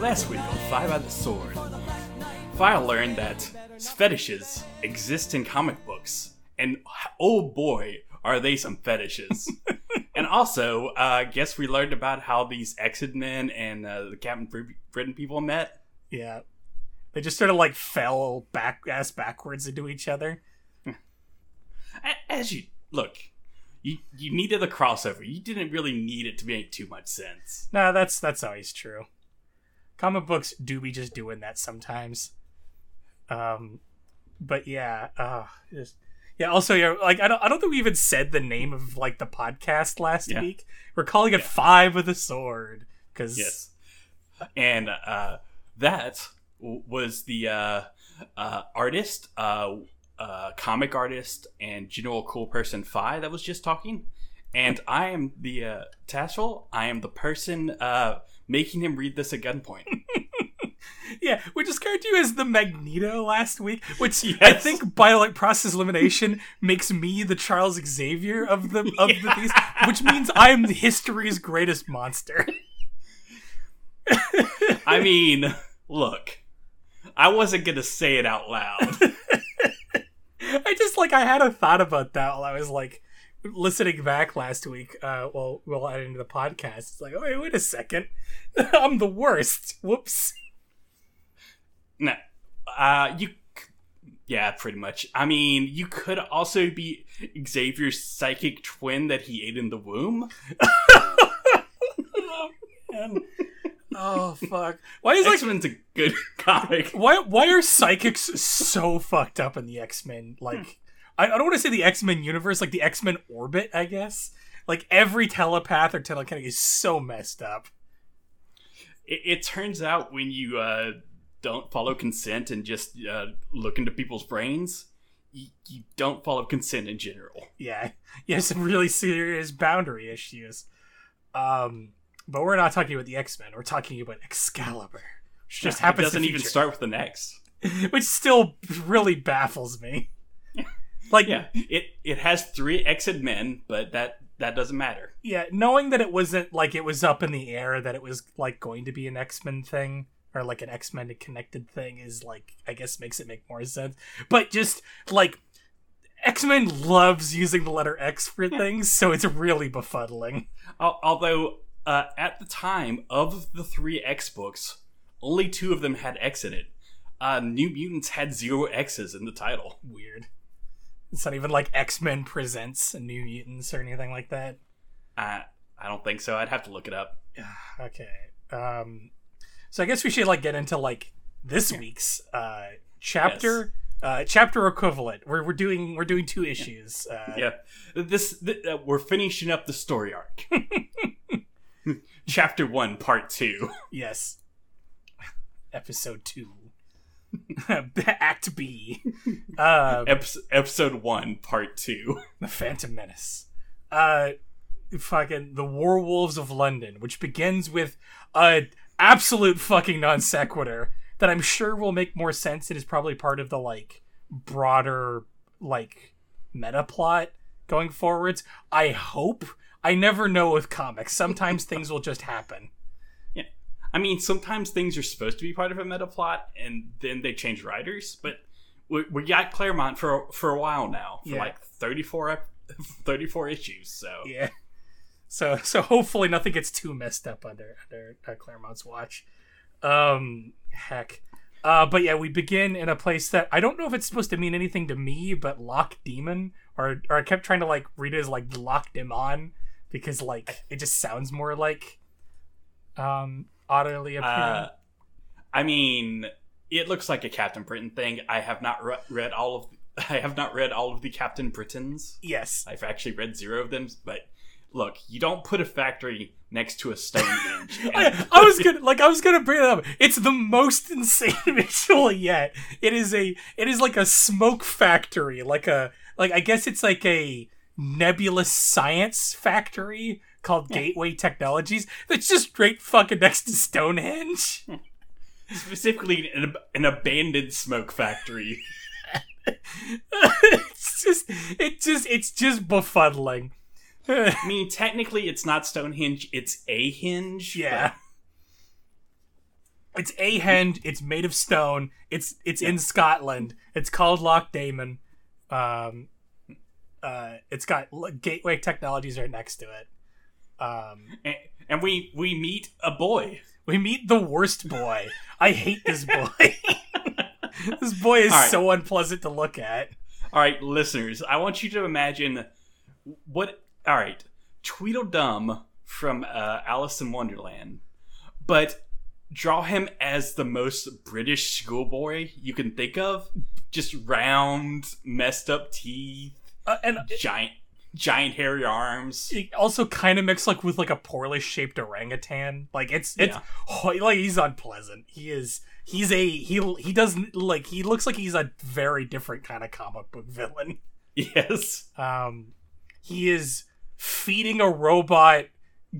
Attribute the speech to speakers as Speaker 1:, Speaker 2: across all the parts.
Speaker 1: last week on Phi by the Sword, Phi learned that fetishes exist in comic books, and oh boy, are they some fetishes. and also, uh, guess we learned about how these X Men and uh, the Captain Britain people met.
Speaker 2: Yeah, they just sort of like fell back ass backwards into each other.
Speaker 1: As you look, you you needed the crossover. You didn't really need it to make too much sense.
Speaker 2: No, that's that's always true. Comic books do be just doing that sometimes. Um, but yeah, uh, just, yeah. Also, yeah, like I don't I don't think we even said the name of like the podcast last
Speaker 1: Yeah.
Speaker 2: week. We're calling it Five with a Sword because
Speaker 1: Yes, and uh, that was the uh, uh, artist, uh, uh, comic artist, and general cool person Phi that was just talking. And I am the uh, Tassel. I am the person uh, making him read this at gunpoint.
Speaker 2: Yeah, we described you as the Magneto last week, which I think by like process elimination makes me the Charles Xavier of the of the these, which means I am the history's greatest monster.
Speaker 1: I mean, look, I wasn't gonna say it out loud.
Speaker 2: I just like I had a thought about that while I was like listening back last week. Uh, well, we'll add into the podcast. It's like, oh wait, wait a second, I'm the worst. Whoops.
Speaker 1: No, uh, you. Yeah, pretty much. I mean, you could also be Xavier's psychic twin that he ate in the womb.
Speaker 2: Oh fuck! Why is
Speaker 1: X Men's a good comic.
Speaker 2: why why are psychics so fucked up in the X Men? Like, I, I don't want to say the X Men universe, like the X Men orbit. I guess like every telepath or telekinetic is so messed up.
Speaker 1: It, it turns out when you uh, don't follow consent and just uh, look into people's brains, you, you don't follow consent in general.
Speaker 2: Yeah, you have some really serious boundary issues. Um, but we're not talking about the X Men. We're talking about Excalibur, which just
Speaker 1: it
Speaker 2: happens
Speaker 1: doesn't even start with an X.
Speaker 2: which still really baffles me. Like,
Speaker 1: Yeah, it it has three X Men, but that that doesn't matter.
Speaker 2: yeah, knowing that it wasn't like it was up in the air that it was like going to be an X Men thing or like an X Men connected thing is like I guess makes it make more sense. But just like X Men loves using the letter X for things, so it's really befuddling.
Speaker 1: Although uh, at the time of the three X books, only two of them had X in it. Uh, New Mutants had zero X's in the title.
Speaker 2: Weird. It's not even like X Men presents New Mutants or anything like that.
Speaker 1: Uh, I don't think so. I'd have to look it up.
Speaker 2: Okay. Um so I guess we should like get into like this week's uh chapter uh chapter equivalent. We're we're doing we're doing two issues. Uh
Speaker 1: Yeah, this th- uh, we're finishing up the story arc. Chapter one, part two.
Speaker 2: yes. Episode 2. Act B. Uh
Speaker 1: Episode, episode one, part two.
Speaker 2: The Phantom Menace. Uh fucking The Warwolves of London, which begins with a absolute fucking non sequitur that I'm sure will make more sense It is probably part of the like broader like meta plot going forwards. I hope. I never know with comics. Sometimes things will just happen.
Speaker 1: I mean sometimes things are supposed to be part of a meta plot, and then they change writers. But we, we got Claremont for for a while now, for
Speaker 2: Yeah.
Speaker 1: like 34, 34 issues. So
Speaker 2: Yeah. So so hopefully nothing gets too messed up under under uh, Claremont's watch. Um heck. Uh but yeah, we begin in a place that I don't know if it's supposed to mean anything to me, but Lock Demon or or I kept trying to like read it as like Lock Demon because like it just sounds more like um utterly appealing.
Speaker 1: Uh, I mean, it looks like a Captain Britain thing. I have not re- read all of. I have not read all of the Captain Britons.
Speaker 2: yes.
Speaker 1: I've actually read zero of them. But look, you don't put a factory next to a stone
Speaker 2: I, I was gonna like I was gonna bring it up. It's the most insane visual yet. It is a it is like a smoke factory, like a like I guess it's like a nebulous science factory called Gateway Technologies that's just right fucking next to Stonehenge.
Speaker 1: specifically an, an abandoned smoke factory.
Speaker 2: it's just it just it's just befuddling.
Speaker 1: I mean, technically, it's not Stonehenge; it's a hinge.
Speaker 2: Yeah. It's a henge. It's made of stone. It's it's in Scotland. It's called Loch Damon. Um, uh, it's got gateway technologies right next to it. Um,
Speaker 1: and, and we we meet a boy.
Speaker 2: we meet the worst boy. I hate this boy. this boy is
Speaker 1: right.
Speaker 2: so unpleasant to look at.
Speaker 1: All right, listeners, I want you to imagine what. All right, Tweedledum from uh, Alice in Wonderland, but draw him as the most British schoolboy you can think of. Just round, messed up teeth,
Speaker 2: Uh, and
Speaker 1: giant, giant hairy arms.
Speaker 2: it also kind of mixed like with like a poorly shaped orangutan. Like it's it's
Speaker 1: Yeah.
Speaker 2: oh, like he's unpleasant. He is he's a he he doesn't like he looks like he's a very different kind of comic book villain.
Speaker 1: Yes.
Speaker 2: Um, he is feeding a robot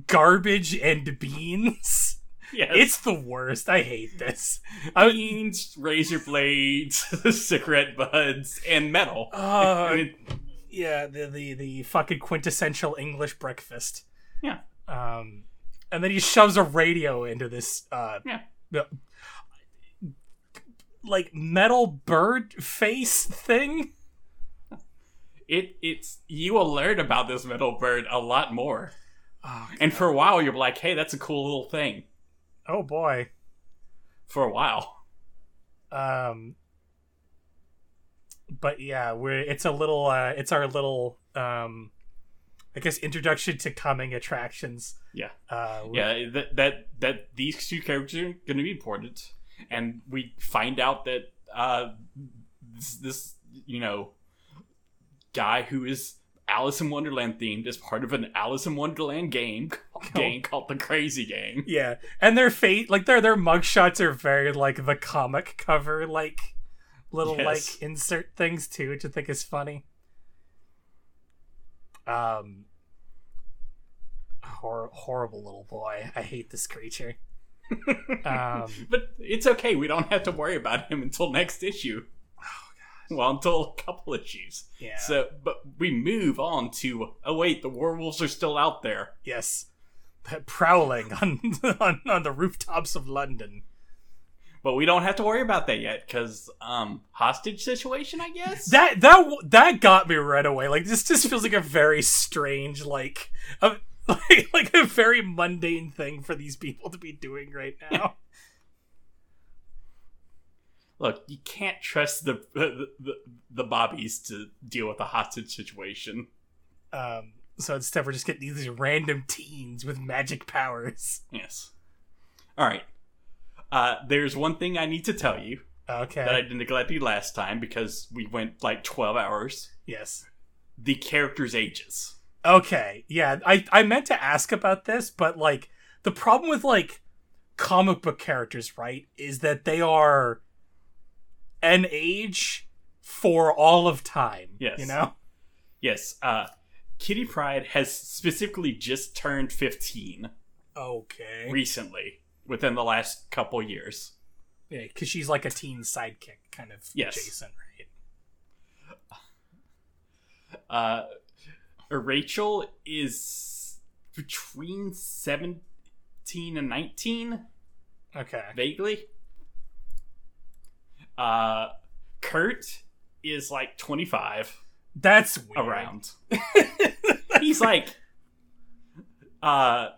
Speaker 2: garbage and beans.
Speaker 1: Yes.
Speaker 2: It's the worst. I hate this. I mean,
Speaker 1: beans, razor blades, cigarette buds, and metal.
Speaker 2: uh,
Speaker 1: I mean,
Speaker 2: yeah, the the the fucking quintessential English breakfast.
Speaker 1: yeah.
Speaker 2: Um, and then he shoves a radio into this uh
Speaker 1: Yeah.
Speaker 2: the- like metal bird face thing.
Speaker 1: It it's you will learn about this metal bird a lot more.
Speaker 2: Oh,
Speaker 1: And for a while you're like, hey, that's a cool little thing.
Speaker 2: oh boy.
Speaker 1: For a while.
Speaker 2: Um but yeah, we're it's a little uh it's our little um I guess introduction to coming attractions.
Speaker 1: Yeah.
Speaker 2: Uh
Speaker 1: Yeah, that that that these two characters are gonna be important. And we find out that uh this, this you know guy who is Alice in Wonderland themed is part of an Alice in Wonderland game game called the Crazy Game.
Speaker 2: Yeah, and their fate, like their their mugshots are very like the comic cover, like little
Speaker 1: Yes.
Speaker 2: like insert things too, which I think is funny. Um, hor- horrible little boy. I hate this creature. um,
Speaker 1: But it's okay. We don't have to worry about him until next issue. Well, until a couple issues.
Speaker 2: yeah.
Speaker 1: So, but we move on to. Oh wait, the Warwolves are still out there.
Speaker 2: yes, prowling on, on on the rooftops of London.
Speaker 1: But we don't have to worry about that yet because um hostage situation, I guess.
Speaker 2: That that that got me right away. Like this just feels like a very strange, like a like, like a very mundane thing for these people to be doing right now.
Speaker 1: Look, you can't trust the the, the the bobbies to deal with a hostage situation.
Speaker 2: um, so instead, we're just getting these random teens with magic powers.
Speaker 1: Yes. All right. Uh, there's one thing I need to tell you
Speaker 2: Okay.
Speaker 1: that I neglected last time because we went like 12 hours.
Speaker 2: yes.
Speaker 1: The characters' ages.
Speaker 2: Okay. Yeah. I I meant to ask about this, but like the problem with like comic book characters, right, is that they are an age for all of time.
Speaker 1: Yes.
Speaker 2: You know.
Speaker 1: Yes, uh, Kitty Pryde has specifically just turned 15
Speaker 2: Okay.
Speaker 1: recently, within the last couple years.
Speaker 2: Yeah, because she's like a teen sidekick kind of
Speaker 1: Yes.
Speaker 2: Jason, right?
Speaker 1: Uh, Rachel is between 17 and 19,
Speaker 2: Okay.
Speaker 1: vaguely. Uh, Kurt is like 25
Speaker 2: That's weird.
Speaker 1: around. He's like, uh,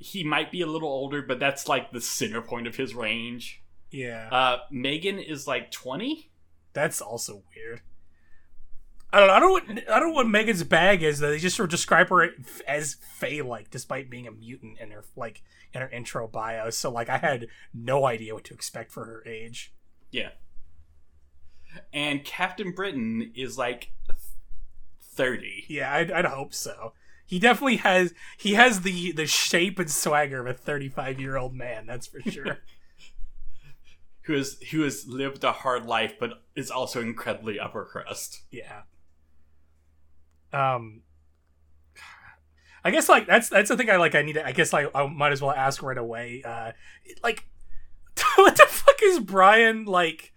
Speaker 1: he might be a little older, but that's like the center point of his range.
Speaker 2: Yeah.
Speaker 1: Uh, Megan is like 20.
Speaker 2: That's also weird. I don't know. I don't know what I don't know what Megan's bag is. They just sort of describe her as Fae-like, despite being a mutant in her like in her intro bio. So like, I had no idea what to expect for her age.
Speaker 1: Yeah. And Captain Britain is like 30.
Speaker 2: Yeah, I'd, I'd hope so. He definitely has. He has the the shape and swagger of a thirty five year old man. That's for sure.
Speaker 1: Who has who has lived a hard life but is also incredibly upper crust.
Speaker 2: Yeah. Um I guess like that's that's the thing I like I need to I guess I, I might as well ask right away. Uh like what the fuck is Brian like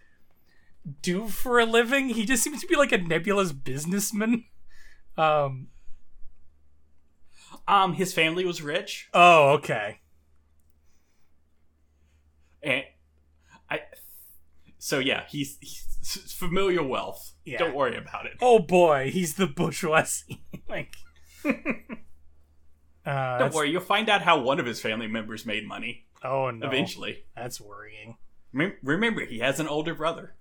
Speaker 2: do for a living? He just seems to be like a nebulous businessman. Um
Speaker 1: Um, his family was rich,
Speaker 2: Oh, okay.
Speaker 1: and I. So yeah, he's, he's familial wealth.
Speaker 2: Yeah.
Speaker 1: Don't worry about it.
Speaker 2: Oh boy, he's the bourgeoisie. like, uh,
Speaker 1: Don't
Speaker 2: that's-
Speaker 1: worry, you'll find out how one of his family members made money
Speaker 2: Oh no,
Speaker 1: eventually.
Speaker 2: that's worrying.
Speaker 1: Rem- Remember, he has an older brother.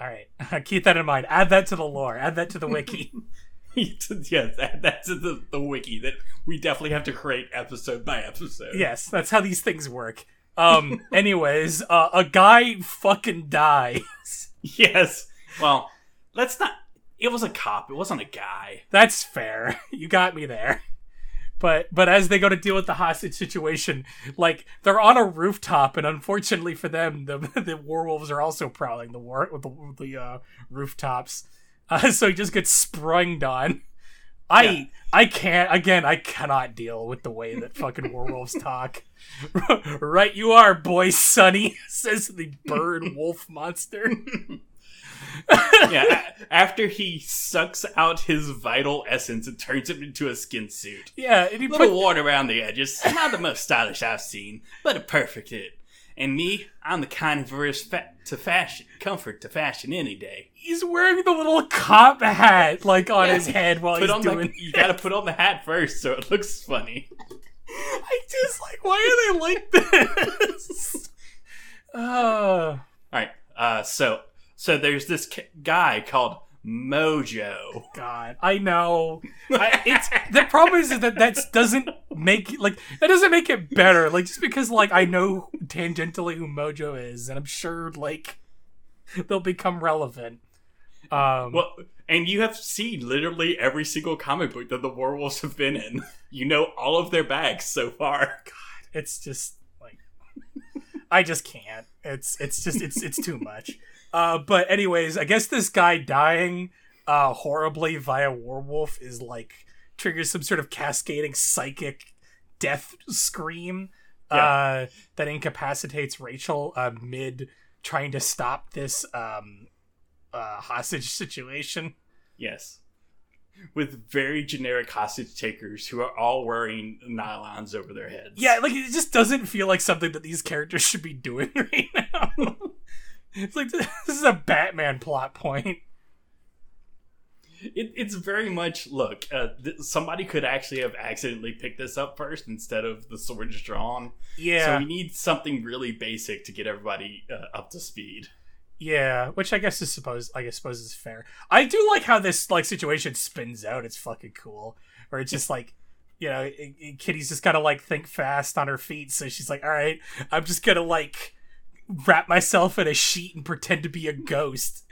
Speaker 2: All right, keep that in mind. Add that to the lore. Add that to the wiki.
Speaker 1: yes, that, that's the, the wiki that we definitely have to create episode by episode.
Speaker 2: yes, that's how these things work. Um. anyways, uh, a guy fucking dies.
Speaker 1: Yes. Well, let's not. It was a cop. It wasn't a guy.
Speaker 2: That's fair. You got me there. But but as they go to deal with the hostage situation, like they're on a rooftop, and unfortunately for them, the the Warwolves are also prowling the war with the, the uh, rooftops. Uh, so he just gets sprung on. I
Speaker 1: Yeah.
Speaker 2: I can't again. I cannot deal with the way that fucking Warwolves talk. right, you are, boy, Sonny says the bird wolf monster.
Speaker 1: Yeah. after he sucks out his vital essence and turns him into a skin suit.
Speaker 2: Yeah, and he
Speaker 1: A little
Speaker 2: put,
Speaker 1: worn around the edges. Not the most stylish I've seen, but a perfect hit. And me, I'm the kind of averse fa- to fashion, comfort to fashion any day.
Speaker 2: he's wearing the little cop hat like on
Speaker 1: Yeah.
Speaker 2: his head while
Speaker 1: Put
Speaker 2: he's doing.
Speaker 1: the, you gotta put on the hat first so it looks funny.
Speaker 2: I just like, why are they like this? uh,
Speaker 1: All right. Uh, so so there's this ca- guy called Mojo.
Speaker 2: God, I know. I, it's the problem is that that doesn't make like that doesn't make it better. Like just because like I know tangentially who Mojo is, and I'm sure like they'll become relevant. Um,
Speaker 1: Well, and you have seen literally every single comic book that the Warwolves have been in. You know all of their bags so far.
Speaker 2: God, it's just like I just can't. It's it's just it's it's too much. Uh, but anyways, I guess this guy dying uh horribly via Warwolf is like triggers some sort of cascading psychic death scream uh that incapacitates Rachel uh mid trying to stop this um uh hostage situation.
Speaker 1: Yes. With very generic hostage takers who are all wearing nylons over their heads.
Speaker 2: Yeah, like it just doesn't feel like something that these characters should be doing right now. It's like this is a Batman plot point.
Speaker 1: It, it's very much look. Uh, th- somebody could actually have accidentally picked this up first instead of the swords drawn.
Speaker 2: Yeah.
Speaker 1: So we need something really basic to get everybody uh, up to speed.
Speaker 2: yeah, which I guess is suppose I guess suppose is fair. I do like how this like situation spins out. It's fucking cool. Or it's just like you know, it, it- Kitty's just gotta like think fast on her feet. So she's like, "All right, I'm just gonna like wrap myself in a sheet and pretend to be a ghost."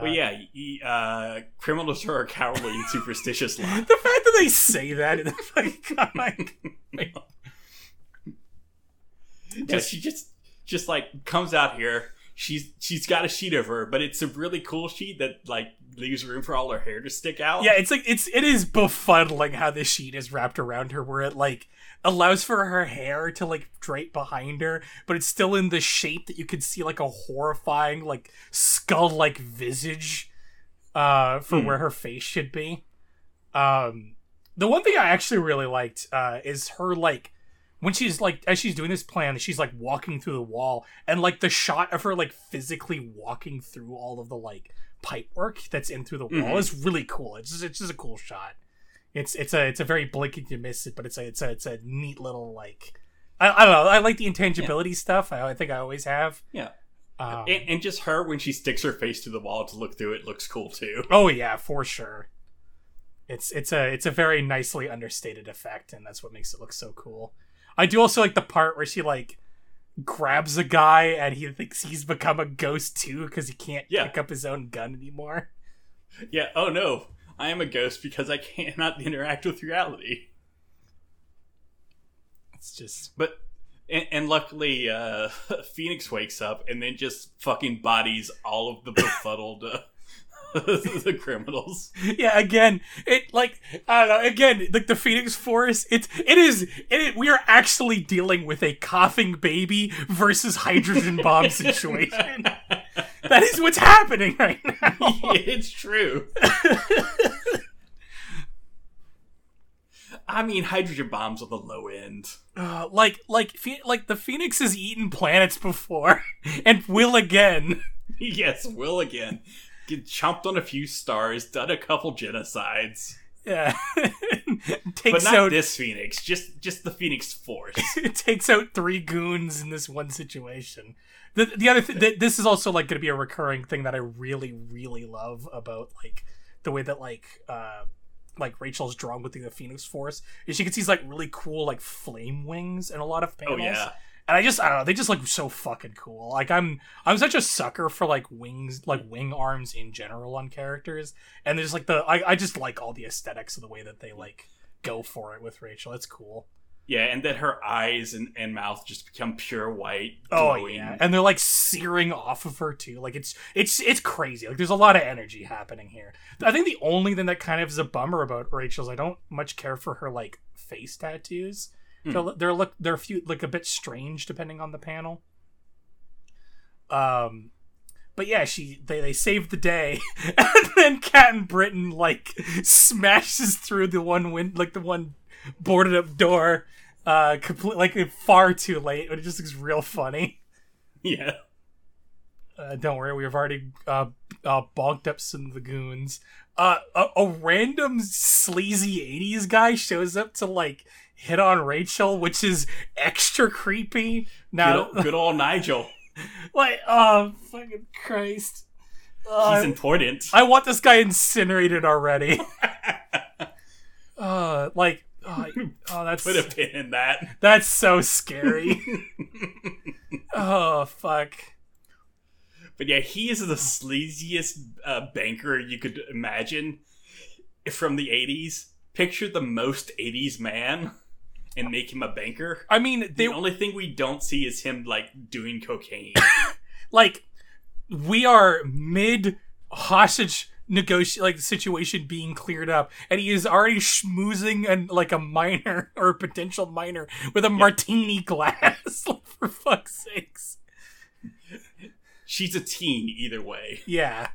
Speaker 1: Well, yeah, y- uh, criminals are a cowardly and superstitious lot.
Speaker 2: The fact that they say that in the fucking comic.
Speaker 1: Yeah, she just just like comes out here. She's she's got a sheet of her, but it's a really cool sheet that like leaves room for all her hair to stick out.
Speaker 2: Yeah, it's like it's it is befuddling how this sheet is wrapped around her, where it like allows for her hair to like drape behind her, but it's still in the shape that you could see like a horrifying like skull like visage uh for
Speaker 1: Hmm.
Speaker 2: where her face should be. Um the one thing I actually really liked uh is her like when she's like as she's doing this plan she's like walking through the wall and like the shot of her like physically walking through all of the like pipe work that's in through the wall
Speaker 1: Mhm.
Speaker 2: is really cool. It's just, it's just a cool shot. It's it's a it's a very blink and you miss it but it's a it's a it's a neat little like i, I don't know i like the intangibility stuff. I, I think i always have.
Speaker 1: Yeah.
Speaker 2: um,
Speaker 1: And, and just her when she sticks her face to the wall to look through it looks cool too.
Speaker 2: oh yeah for sure. It's it's a it's a very nicely understated effect and that's what makes it look so cool i do also like the part where she like grabs a guy and he thinks he's become a ghost too because he can't
Speaker 1: Yeah.
Speaker 2: pick up his own gun anymore
Speaker 1: Yeah. Oh no, I am a ghost because I cannot interact with reality.
Speaker 2: it's just
Speaker 1: But and, and luckily, uh, Phoenix wakes up and then just fucking bodies all of the befuddled uh, the criminals.
Speaker 2: yeah again it like i don't know again like the phoenix force it's it is it we are actually dealing with a coughing baby versus hydrogen bomb situation that is what's happening right now
Speaker 1: it's true. I mean, hydrogen bombs on the low end.
Speaker 2: Uh, like like like the Phoenix has eaten planets before and will again.
Speaker 1: yes, will again. Get chomped on a few stars, done a couple genocides.
Speaker 2: Yeah,
Speaker 1: But
Speaker 2: takes
Speaker 1: not
Speaker 2: out
Speaker 1: this Phoenix, just just the Phoenix Force.
Speaker 2: it takes out three goons in this one situation. The the other th- th- this is also like going to be a recurring thing that I really really love about like the way that like uh like Rachel's drawn with the Phoenix Force is she gets these like really cool like flame wings and a lot of
Speaker 1: oh
Speaker 2: panels.
Speaker 1: yeah.
Speaker 2: And I just I don't know, they just look so fucking cool. Like I'm I'm such a sucker for like wings like wing arms in general on characters. And there's like the I, I just like all the aesthetics of the way that they like go for it with Rachel. It's cool.
Speaker 1: Yeah, and that her eyes and, and mouth just become pure white.
Speaker 2: Oh yeah. And they're like searing off of her too. Like it's it's it's crazy. Like there's a lot of energy happening here. I think the only thing that kind of is a bummer about Rachel is I don't much care for her like face tattoos.
Speaker 1: Hmm.
Speaker 2: They're, they're look they're a few like a bit strange depending on the panel. Um but yeah, she they, they saved the day, and then Captain Britain like smashes through the one win like the one boarded up door, uh, complete like far too late, but it just looks real funny.
Speaker 1: Yeah.
Speaker 2: Uh, don't worry, we've already uh, uh bonked up some of the goons. Uh, a, a random sleazy '80s guy shows up to like hit on Rachel, which is extra creepy. Now,
Speaker 1: ol- good old Nigel.
Speaker 2: like, oh fucking Christ! Uh,
Speaker 1: He's important.
Speaker 2: I want this guy incinerated already. uh, like, oh, oh, that's
Speaker 1: Put a pin in that.
Speaker 2: that's so scary. oh fuck.
Speaker 1: But yeah, he is the sleaziest uh, banker you could imagine from the 80s. Picture the most 80s man and make him a banker.
Speaker 2: I mean, they
Speaker 1: The only thing we don't see is him like doing cocaine.
Speaker 2: like we are mid hostage negotiate like the situation being cleared up and he is already schmoozing and like a minor or a potential minor with a martini glass like, for fuck's sakes
Speaker 1: She's a teen either way.
Speaker 2: yeah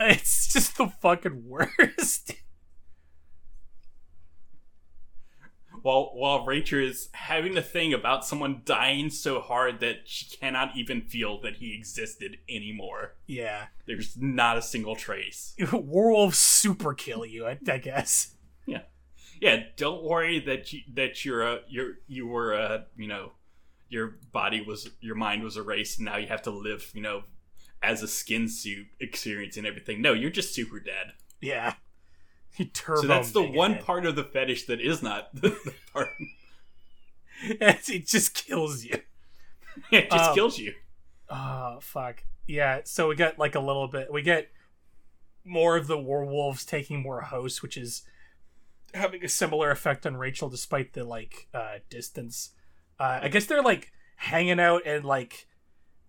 Speaker 2: it's just the fucking worst
Speaker 1: While while Rachel is having the thing about someone dying so hard that she cannot even feel that he existed anymore.
Speaker 2: yeah
Speaker 1: There's not a single trace.
Speaker 2: werewolves super kill you I, I guess
Speaker 1: Yeah, yeah. Don't worry that you that you're a you're you were a you know your body was your mind was erased. And now you have to live you know as a skin suit experience and everything. No, you're just super dead.
Speaker 2: yeah he turbo
Speaker 1: So that's the one
Speaker 2: head.
Speaker 1: part of the fetish that is not the, the part.
Speaker 2: it just kills you
Speaker 1: It just
Speaker 2: Um,
Speaker 1: kills you.
Speaker 2: Oh fuck. Yeah, so we get like a little bit we get more of the Warwolves taking more hosts, which is having a similar effect on Rachel despite the like uh distance. Uh I guess they're like hanging out and like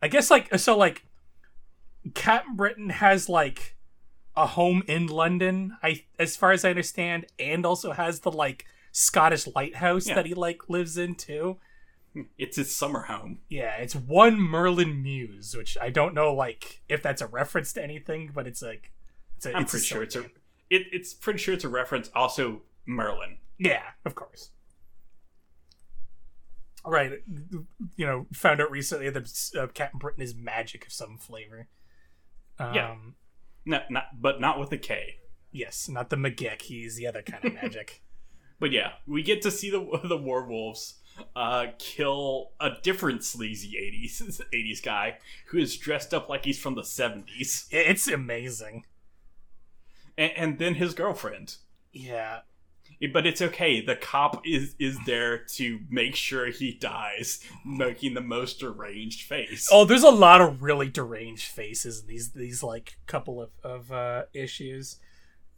Speaker 2: I guess like so like Captain Britain has like a home in London, I as far as I understand, and also has the like Scottish lighthouse
Speaker 1: Yeah.
Speaker 2: that he like lives in too.
Speaker 1: It's his summer home.
Speaker 2: Yeah, it's one Merlin Muse, which I don't know like if that's a reference to anything, but it's like it's a,
Speaker 1: I'm
Speaker 2: it's
Speaker 1: pretty sure it's a. It, it's pretty sure it's a reference. Also, Merlin.
Speaker 2: yeah, of course. Right, you know, found out recently that uh, Captain Britain is magic of some flavor. Um,
Speaker 1: Yeah. Not, not, but not with a K.
Speaker 2: Yes, not the McGick. He's the other kind of magic.
Speaker 1: But yeah, we get to see the the Warwolves uh, kill a different sleazy '80s '80s guy who is dressed up like he's from the '70s,
Speaker 2: it's amazing.
Speaker 1: and, and then his girlfriend.
Speaker 2: Yeah,
Speaker 1: But it's okay. The cop is is there to make sure he dies, making the most deranged face.
Speaker 2: Oh, there's a lot of really deranged faces in these these like couple of of uh, issues.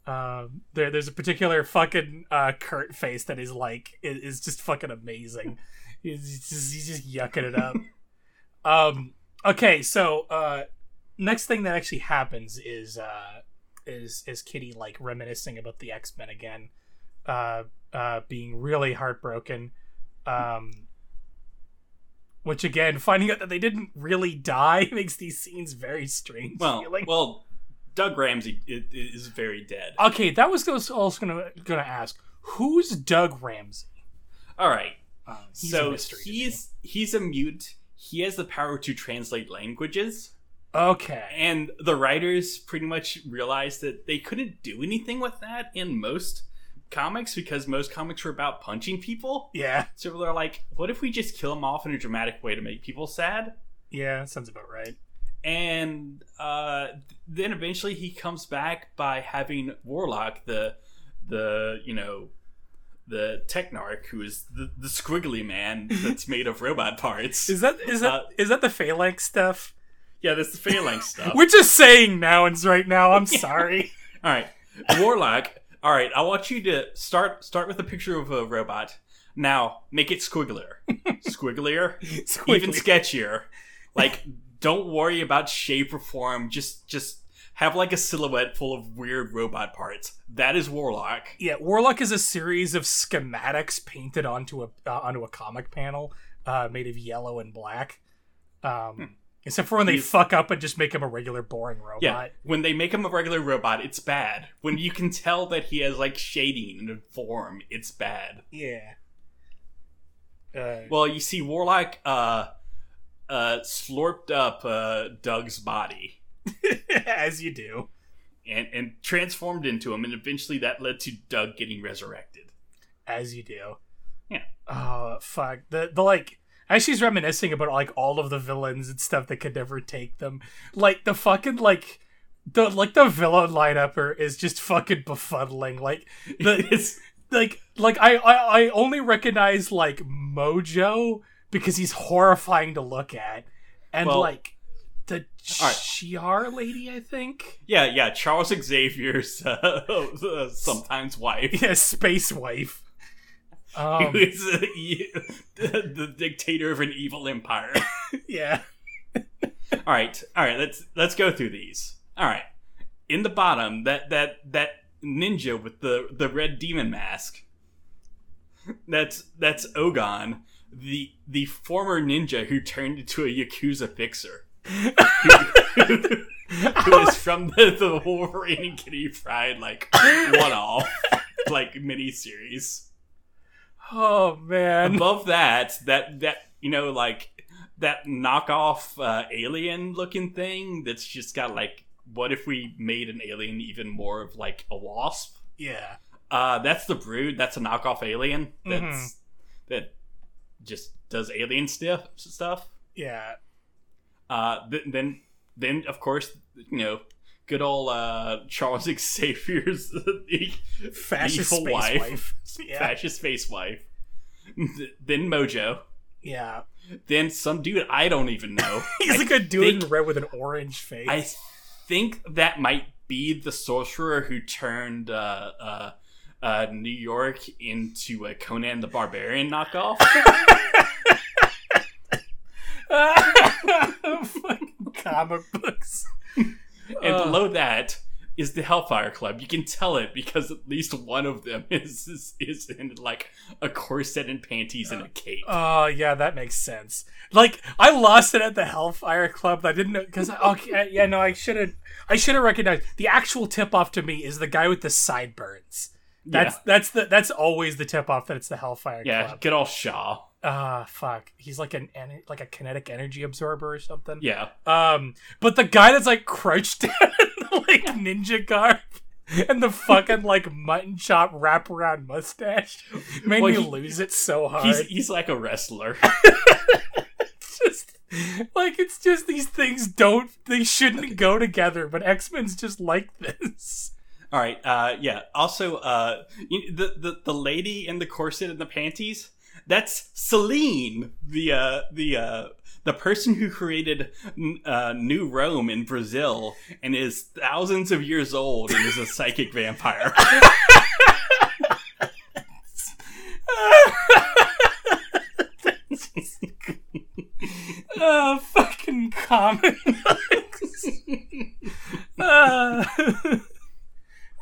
Speaker 2: Um, there there's a particular fucking uh, Kurt face that is like is, is just fucking amazing. he's just he's just yucking it up. um, okay, so uh, next thing that actually happens is uh, is is Kitty like reminiscing about the X Men again, uh, uh, being really heartbroken. Um, which again, finding out that they didn't really die makes these scenes very strange.
Speaker 1: well,
Speaker 2: feeling.
Speaker 1: well, Doug Ramsey is very dead.
Speaker 2: okay, that was also gonna gonna ask who's Doug Ramsey?
Speaker 1: All right.
Speaker 2: Uh, he's
Speaker 1: so
Speaker 2: mystery to me.
Speaker 1: he's he's a mute. He has the power to translate languages,
Speaker 2: okay.
Speaker 1: and the writers pretty much realized that they couldn't do anything with that in most comics because most comics were about punching people.
Speaker 2: Yeah,
Speaker 1: So they're like, what if we just kill him off in a dramatic way to make people sad?
Speaker 2: yeah, sounds about right.
Speaker 1: and uh, then eventually he comes back by having Warlock, the the you know the Technarch, who is the, the squiggly man that's made of robot parts.
Speaker 2: Is that is that
Speaker 1: Uh,
Speaker 2: is that the phalanx stuff?
Speaker 1: yeah, that's the phalanx stuff.
Speaker 2: We're just saying nouns right now. I'm sorry.
Speaker 1: All right, Warlock. All right, I want you to start start with a picture of a robot. Now make it squigglier, squigglier, even sketchier. Like, don't worry about shape or form. Just just have like a silhouette full of weird robot parts. That is Warlock.
Speaker 2: Yeah, Warlock is a series of schematics painted onto a uh, onto a comic panel uh, made of yellow and black. Um, Except for when they fuck up and just make him a regular boring robot.
Speaker 1: Yeah, when they make him a regular robot, it's bad. When you can tell that he has like shading and form, it's bad.
Speaker 2: Yeah. Uh,
Speaker 1: Well, you see, Warlock uh, uh, slurped up uh, Doug's body
Speaker 2: as you do.
Speaker 1: and and transformed into him, and eventually that led to Doug getting resurrected.
Speaker 2: As you do.
Speaker 1: Yeah.
Speaker 2: Oh fuck. The the like as she's reminiscing about like all of the villains and stuff that could never take them. Like the fucking like the like the villain lineup is just fucking befuddling. Like the
Speaker 1: It's
Speaker 2: like like I, I I only recognize like Mojo because he's horrifying to look at. And
Speaker 1: Well-
Speaker 2: like the
Speaker 1: right.
Speaker 2: Shi'ar lady, I think.
Speaker 1: yeah, yeah. Charles Xavier's uh, sometimes wife.
Speaker 2: Yeah, space wife. Um,
Speaker 1: who is uh, e- the, the dictator of an evil empire.
Speaker 2: yeah.
Speaker 1: all right, all right. Let's let's go through these. All right, in the bottom, that that that ninja with the the red demon mask. That's that's Ogun, the the former ninja who turned into a yakuza fixer. who, who is from the, the Wolverine and Kitty Pryde like one off like mini series.
Speaker 2: Oh man.
Speaker 1: above that that that you know like that knockoff uh, alien looking thing that's just got like what if we made an alien even more of like a wasp
Speaker 2: Yeah.
Speaker 1: uh that's the brood that's a knockoff alien that's
Speaker 2: Mhm.
Speaker 1: that just does alien stuff stuff
Speaker 2: Yeah.
Speaker 1: uh th- then then of course you know good old uh charles xavier's
Speaker 2: Fascist
Speaker 1: evil
Speaker 2: space wife.
Speaker 1: wife,
Speaker 2: Yeah.
Speaker 1: fascist space wife then mojo
Speaker 2: Yeah.
Speaker 1: then some dude I don't even know.
Speaker 2: He's
Speaker 1: I
Speaker 2: like a dude in red with an orange face.
Speaker 1: I think that might be the sorcerer who turned uh, uh, uh, New York into a Conan the Barbarian knockoff.
Speaker 2: Fucking comic books.
Speaker 1: And
Speaker 2: Uh.
Speaker 1: below that is the Hellfire Club. You can tell it because at least one of them is is, is in like a corset and panties and a cape.
Speaker 2: Oh yeah, that makes sense. Like I lost it at the Hellfire Club. I didn't know because okay, yeah, no, I should have. I should have recognized the actual tip off to me is the guy with the sideburns. That's
Speaker 1: Yeah.
Speaker 2: that's the that's always the tip off that it's the Hellfire
Speaker 1: yeah,
Speaker 2: Club.
Speaker 1: Yeah, get all Shaw.
Speaker 2: Ah, fuck. He's like an like a kinetic energy absorber or something.
Speaker 1: Yeah,
Speaker 2: Um, but the guy that's like crouched down in the, like ninja garb and the fucking like mutton chop wraparound mustache made
Speaker 1: Well,
Speaker 2: me
Speaker 1: he-
Speaker 2: lose it so hard.
Speaker 1: he's he's like a wrestler.
Speaker 2: just like it's just these things don't they shouldn't go together, but X Men's just like this.
Speaker 1: All right. Uh, yeah. Also, uh, the, the the lady in the corset and the panties. That's Selene, the uh, the uh, the person who created uh, New Rome in Brazil and is thousands of years old and is a psychic vampire.
Speaker 2: Oh, fucking comic. Uh,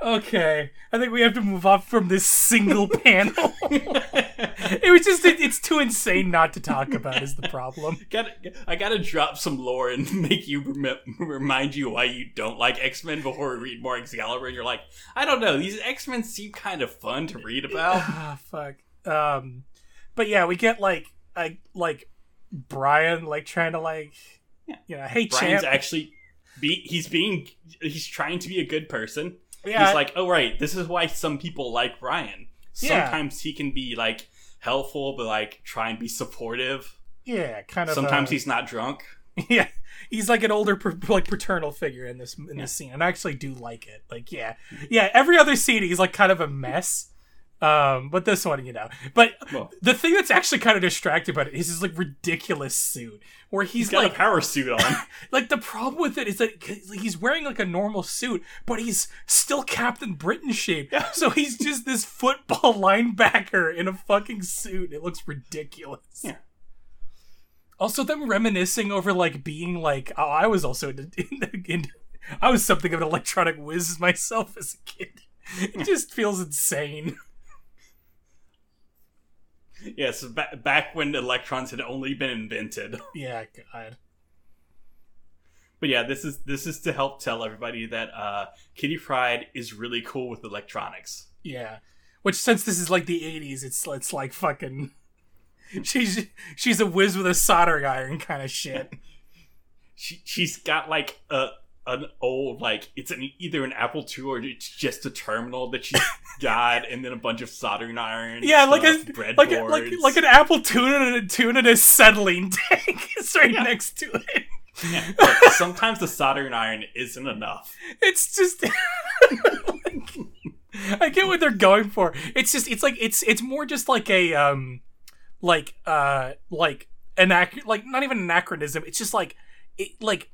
Speaker 2: okay, I think we have to move on from this single panel. it was just it, it's too insane not to talk about is the problem.
Speaker 1: Gotta, I gotta drop some lore and make you rem- remind you why you don't like X Men before we read more Excalibur. And you're like, I don't know, these X Men seem kind of fun to read about.
Speaker 2: Ah, fuck. Um, but yeah, we get like I like Brian like trying to like you know, hey
Speaker 1: Brian's
Speaker 2: champ.
Speaker 1: actually be he's being he's trying to be a good person.
Speaker 2: Yeah,
Speaker 1: He's like, oh right, this is why some people like Brian.
Speaker 2: Yeah.
Speaker 1: Sometimes he can be like helpful, but like try and be supportive.
Speaker 2: yeah, kind of.
Speaker 1: Sometimes
Speaker 2: uh,
Speaker 1: he's not drunk.
Speaker 2: yeah, he's like an older like paternal figure in this in this scene, and I actually do like it. Like, yeah, yeah. Every other scene, he's like kind of a mess. Um, but this one, you know. But
Speaker 1: Well-
Speaker 2: the thing that's actually kind of distracting about it is his like ridiculous suit, where he's, like
Speaker 1: a power suit on.
Speaker 2: like the problem with it is that he's wearing like a normal suit, but he's still Captain Britain shape. So he's just this football linebacker in a fucking suit. It looks ridiculous.
Speaker 1: Yeah.
Speaker 2: Also, them reminiscing over like being like, oh, I was also in, in, in I was something of an electronic whiz myself as a kid. It just feels insane.
Speaker 1: yes, ba- back when electrons had only been invented.
Speaker 2: Yeah, God.
Speaker 1: But yeah, this is this is to help tell everybody that uh, Kitty Pryde is really cool with electronics.
Speaker 2: Yeah. Which since this is like the eighties, it's it's like fucking She's she's a whiz with a soldering iron kind of shit.
Speaker 1: She she's got like a an old like it's an either an Apple II or it's just a terminal that she's got, and then a bunch of soldering iron.
Speaker 2: Yeah, like a
Speaker 1: stuff,
Speaker 2: like a, like like an apple tuna and a tuna and a acetylene tank is right
Speaker 1: Yeah.
Speaker 2: next to it.
Speaker 1: Yeah, sometimes the soldering iron isn't enough.
Speaker 2: It's just like, I get what they're going for. It's just it's like it's it's more just like a um like uh like anac like not even anachronism. It's just like it like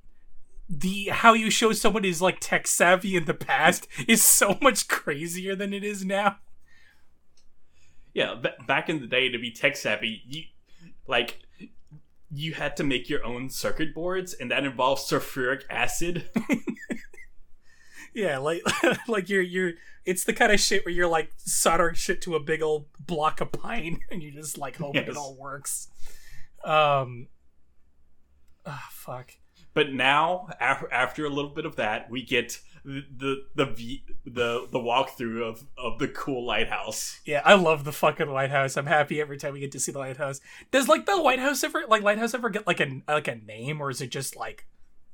Speaker 2: the how you show someone is like tech savvy in the past is so much crazier than it is now.
Speaker 1: Yeah, b- back in the day, to be tech savvy, you like you had to make your own circuit boards, and that involves sulfuric acid.
Speaker 2: Yeah, like like you're you're it's the kind of shit where you're like soldering shit to a big old block of pine and you just like hoping it all works. Um ah fuck.
Speaker 1: But now, af- after a little bit of that, we get the the the the, walkthrough of of the cool lighthouse.
Speaker 2: Yeah, I love the fucking lighthouse. I'm happy every time we get to see the lighthouse. Does like the lighthouse ever like lighthouse ever get like a like a name or is it just like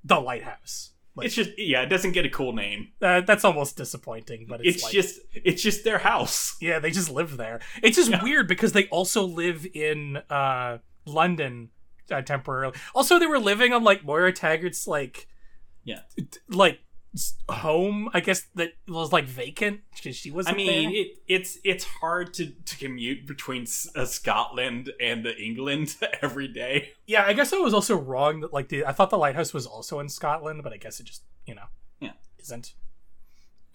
Speaker 2: the lighthouse? Like
Speaker 1: It's just yeah, it doesn't get a cool name.
Speaker 2: uh, that's almost disappointing, but it's,
Speaker 1: It's,
Speaker 2: like,
Speaker 1: just it's just their house.
Speaker 2: Yeah, they just live there. It's just weird because they also live in uh, London uh, temporarily. Also, they were living on like Moira Taggart's like
Speaker 1: Yeah.
Speaker 2: t- like home. I guess that was like vacant because she was.
Speaker 1: I mean, it, it's it's hard to, to commute between uh, Scotland and England every day.
Speaker 2: yeah. I guess I was also wrong. That like the I thought the lighthouse was also in Scotland, but I guess it just you know
Speaker 1: Yeah.
Speaker 2: isn't.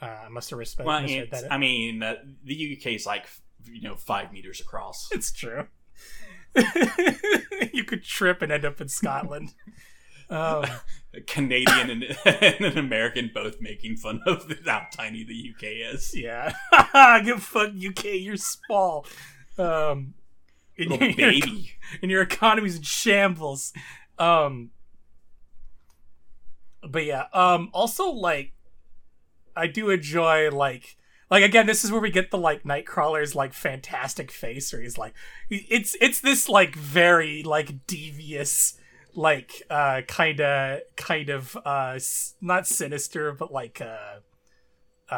Speaker 2: Uh, I must have respect.
Speaker 1: Well,
Speaker 2: that.
Speaker 1: I mean, uh, the UK is like you know five meters across.
Speaker 2: It's true. you could trip and end up in Scotland. Um,
Speaker 1: A Canadian and, and an American both making fun of how tiny the UK is.
Speaker 2: Yeah. Give fuck UK, you're small. Um and
Speaker 1: Little
Speaker 2: your,
Speaker 1: baby.
Speaker 2: and your economy's in shambles. Um But yeah, um also like I do enjoy like like again this is where we get the like nightcrawler's like fantastic face where he's like it's it's this like very like devious like uh kind of kind of uh not sinister but like uh uh,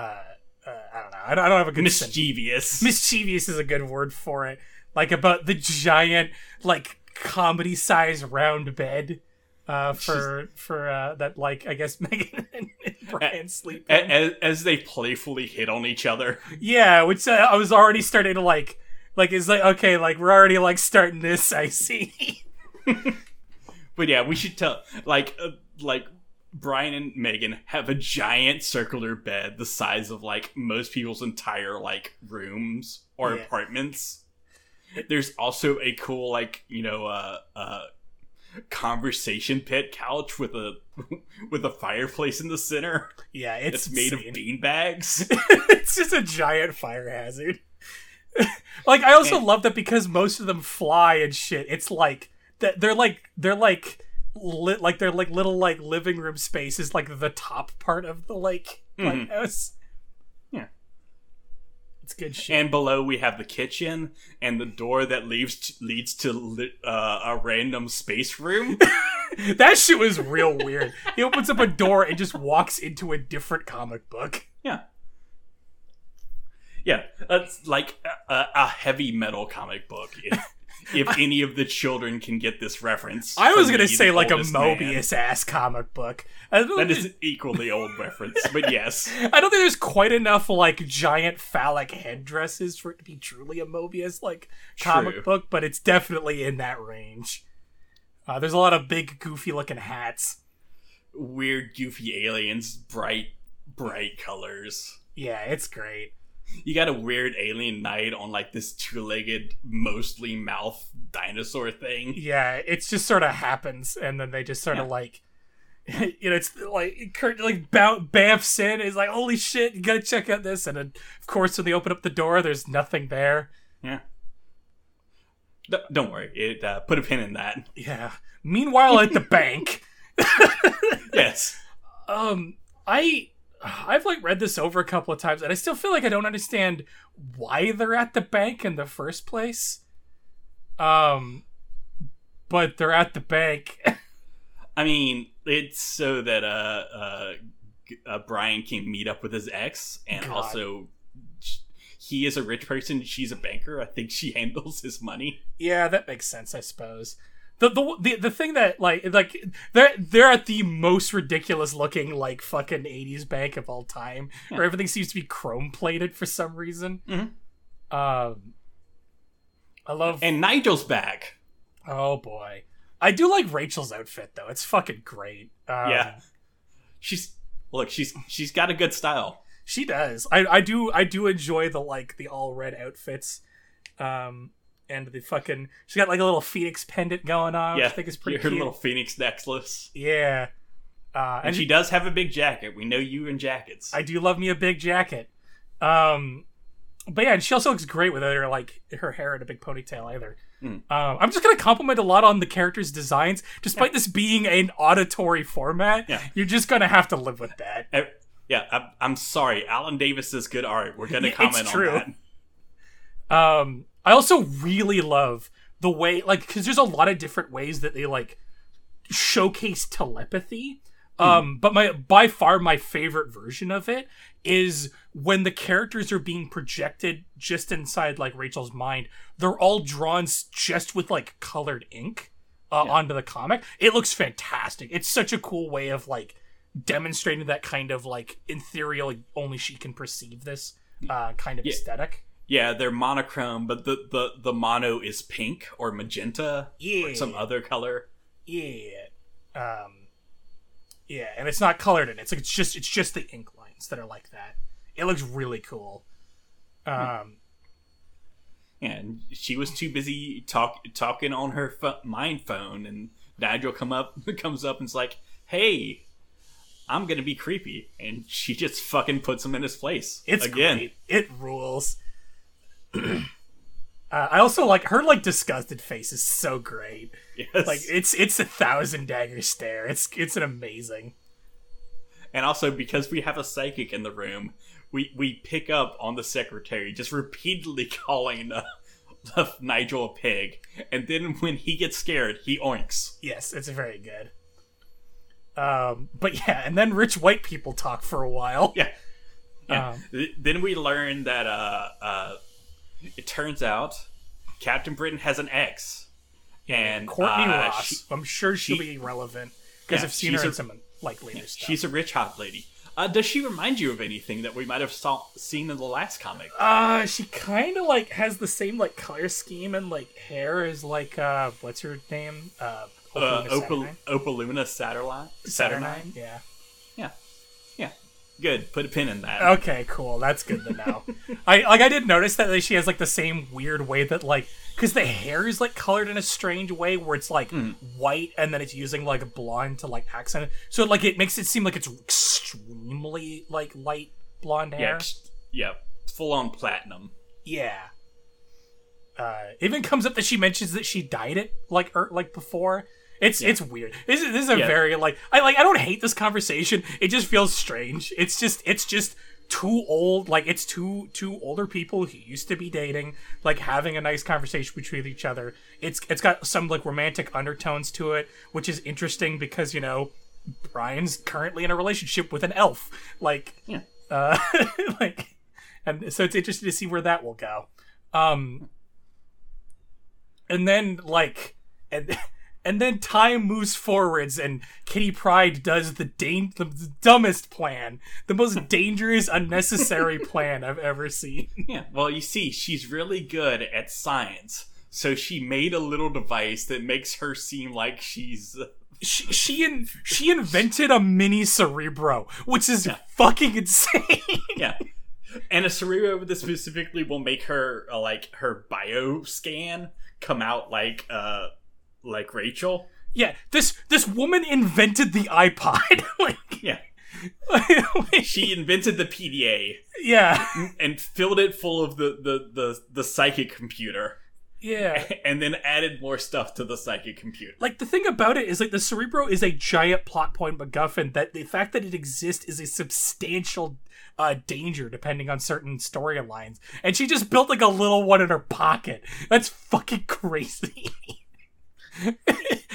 Speaker 2: uh I don't know. I don't, I don't have a good
Speaker 1: Mischievous.
Speaker 2: mischievous is a good word for it. Like about the giant like comedy size round bed uh for for uh that like i guess megan and, and brian sleep
Speaker 1: as, as they playfully hit on each other.
Speaker 2: yeah which uh, i was already starting to like like it's like okay like we're already like starting this i see
Speaker 1: But yeah, we should tell like uh, like Brian and Megan have a giant circular bed the size of like most people's entire like rooms or
Speaker 2: Yeah.
Speaker 1: apartments. There's also a cool like you know uh uh conversation pit couch with a with a fireplace in the center.
Speaker 2: yeah it's
Speaker 1: It's made of bean bags.
Speaker 2: it's just a giant fire hazard like I also
Speaker 1: And-
Speaker 2: love that because most of them fly and shit. It's like that they're like they're like lit like they're like little like living room space is like the top part of the like
Speaker 1: Mhm.
Speaker 2: lighthouse. Good shit.
Speaker 1: And below we have the kitchen and the door that leads leads to uh, a random space room.
Speaker 2: that shit was real weird. He opens up a door and just walks into a different comic book.
Speaker 1: yeah. Yeah, it's like a, a heavy metal comic book. If any of the children can get this reference,
Speaker 2: I was gonna say like a
Speaker 1: oldest man.
Speaker 2: Moebius ass comic book.
Speaker 1: That is an equally old reference, but yes.
Speaker 2: I don't think there's quite enough like giant phallic headdresses for it to be truly a Moebius like comic
Speaker 1: True.
Speaker 2: book, but it's definitely in that range. Uh, there's a lot of big, goofy looking hats.
Speaker 1: Weird, goofy aliens, bright, bright colors.
Speaker 2: Yeah, it's great.
Speaker 1: You got a weird alien knight on like this two-legged, mostly mouth dinosaur thing.
Speaker 2: Yeah, it just sort of happens, and then they just sort of
Speaker 1: Yeah.
Speaker 2: like, you know, it's like Kurt like bamfs in. Is like, holy shit, you gotta check out this. And then, of course, when they open up the door, there's nothing there.
Speaker 1: Yeah. D- don't worry. It uh, put a pin in that.
Speaker 2: Yeah. Meanwhile, at the bank,
Speaker 1: Yes.
Speaker 2: um, I. I've like read this over a couple of times and I still feel like I don't understand why they're at the bank in the first place. Um but they're at the bank.
Speaker 1: I mean, it's so that uh, uh, uh Brian can meet up with his ex, and
Speaker 2: God.
Speaker 1: also he is a rich person. She's a banker. I think she handles his money.
Speaker 2: Yeah, that makes sense, I suppose. The, the the the thing that like like they're they're at the most ridiculous looking like fucking eighties bank of all time, where everything seems to be chrome plated for some reason.
Speaker 1: Mhm.
Speaker 2: Um, I love.
Speaker 1: And Nigel's back.
Speaker 2: oh boy, I do like Rachel's outfit though. It's fucking great. Um,
Speaker 1: Yeah. She's look. She's she's got a good style.
Speaker 2: she does. I I do I do enjoy the like the all red outfits. Um. And the fucking, she's got like a little phoenix pendant going on, which
Speaker 1: yeah,
Speaker 2: I think it's pretty
Speaker 1: her
Speaker 2: cute.
Speaker 1: little phoenix necklace.
Speaker 2: Yeah. Uh,
Speaker 1: And she does have a big jacket. We know you in jackets.
Speaker 2: I do love me a big jacket. Um, but yeah, and she also looks great with her like her hair in a big ponytail either.
Speaker 1: Mm.
Speaker 2: Um, I'm just gonna compliment a lot on the characters' designs, despite this being an auditory format.
Speaker 1: Yeah.
Speaker 2: You're just gonna have to live with that.
Speaker 1: Eh, yeah, I, I'm sorry. Alan Davis is good art. We're gonna
Speaker 2: Yeah, it's
Speaker 1: comment on that.
Speaker 2: Um, I also really love the way, like, because there's a lot of different ways that they like showcase telepathy. Um, but my by far my favorite version of it is when the characters are being projected just inside like Rachel's mind. They're all drawn just with like colored ink uh,
Speaker 1: Yeah.
Speaker 2: onto the comic. It looks fantastic. It's such a cool way of like demonstrating that kind of like in ethereal. Only she can perceive this uh, kind of
Speaker 1: Yeah.
Speaker 2: aesthetic.
Speaker 1: Yeah, they're monochrome, but the, the, the mono is pink or magenta
Speaker 2: Yeah.
Speaker 1: or some other color.
Speaker 2: Yeah. Um Yeah, and it's not colored in. It's like it's just it's just the ink lines that are like that. It looks really cool. Um
Speaker 1: And she was too busy talk talking on her pho- mind phone, and Nigel come up comes up and's like, "Hey, I'm gonna be creepy," and she just fucking puts him in his place
Speaker 2: it's
Speaker 1: again.
Speaker 2: great. It rules. uh, I also like her like disgusted face is so great.
Speaker 1: Yes.
Speaker 2: Like it's it's a thousand dagger stare. It's it's an amazing.
Speaker 1: and also because we have a psychic in the room, we we pick up on the secretary just repeatedly calling uh, Nigel a pig, and then when he gets scared, he oinks.
Speaker 2: Yes, it's very good. Um, but yeah, and then rich white people talk for a while.
Speaker 1: Yeah. Yeah.
Speaker 2: Um,
Speaker 1: Th- then we learn that uh, uh, it turns out Captain Britain has an ex, and
Speaker 2: Courtney
Speaker 1: uh,
Speaker 2: Ross.
Speaker 1: she-
Speaker 2: I'm sure she'll
Speaker 1: she-
Speaker 2: be relevant because
Speaker 1: Yeah,
Speaker 2: I've seen
Speaker 1: she's
Speaker 2: her in some like later stuff.
Speaker 1: she's a rich hot lady. Uh, does she remind you of anything that we might have saw- seen in the last comic?
Speaker 2: uh, she kind of like has the same like color scheme and like hair as like uh, what's her name? Uh,
Speaker 1: Uh, Opal-
Speaker 2: Saturnyne?
Speaker 1: Opaluna Saturnine.
Speaker 2: Saturnyne. Yeah.
Speaker 1: Yeah, yeah. Good. Put a pin in that.
Speaker 2: Okay, cool. That's good to know. I like. I did notice that like, she has like the same weird way that like because the hair is like colored in a strange way where it's like
Speaker 1: Hmm.
Speaker 2: white and then it's using like blonde to like accent it. So like it makes it seem like it's extremely like light blonde
Speaker 1: yeah,
Speaker 2: hair.
Speaker 1: ex- yeah. Full on platinum.
Speaker 2: Yeah. uh, even comes up that she mentions that she dyed it like er, like before. It's it's weird. This is this is a
Speaker 1: Yeah.
Speaker 2: very like I like I don't hate this conversation. It just feels strange. It's just it's just too old. Like it's two two older people who used to be dating, like having a nice conversation between each other. It's it's got some like romantic undertones to it, which is interesting because you know Brian's currently in a relationship with an elf. Like
Speaker 1: Yeah.
Speaker 2: uh like and so it's interesting to see where that will go. Um and then like and and then time moves forwards and Kitty Pryde does the dan- the dumbest plan, the most dangerous unnecessary plan I've ever seen.
Speaker 1: Yeah. Well, you see, she's really good at science, so she made a little device that makes her seem like she's.
Speaker 2: She she, in, she invented a mini Cerebro, which is fucking insane.
Speaker 1: Yeah. And a cerebro this specifically will make her uh, like her bio scan come out like uh like Rachel.
Speaker 2: yeah, this this woman invented the iPod. like,
Speaker 1: Yeah. She invented the PDA
Speaker 2: yeah,
Speaker 1: and filled it full of the the the, the psychic computer
Speaker 2: yeah.
Speaker 1: and then added more stuff to the psychic computer.
Speaker 2: like the thing about it is like the cerebro is a giant plot point MacGuffin that the fact that it exists is a substantial uh, danger depending on certain storylines, and she just built like a little one in her pocket. That's fucking crazy.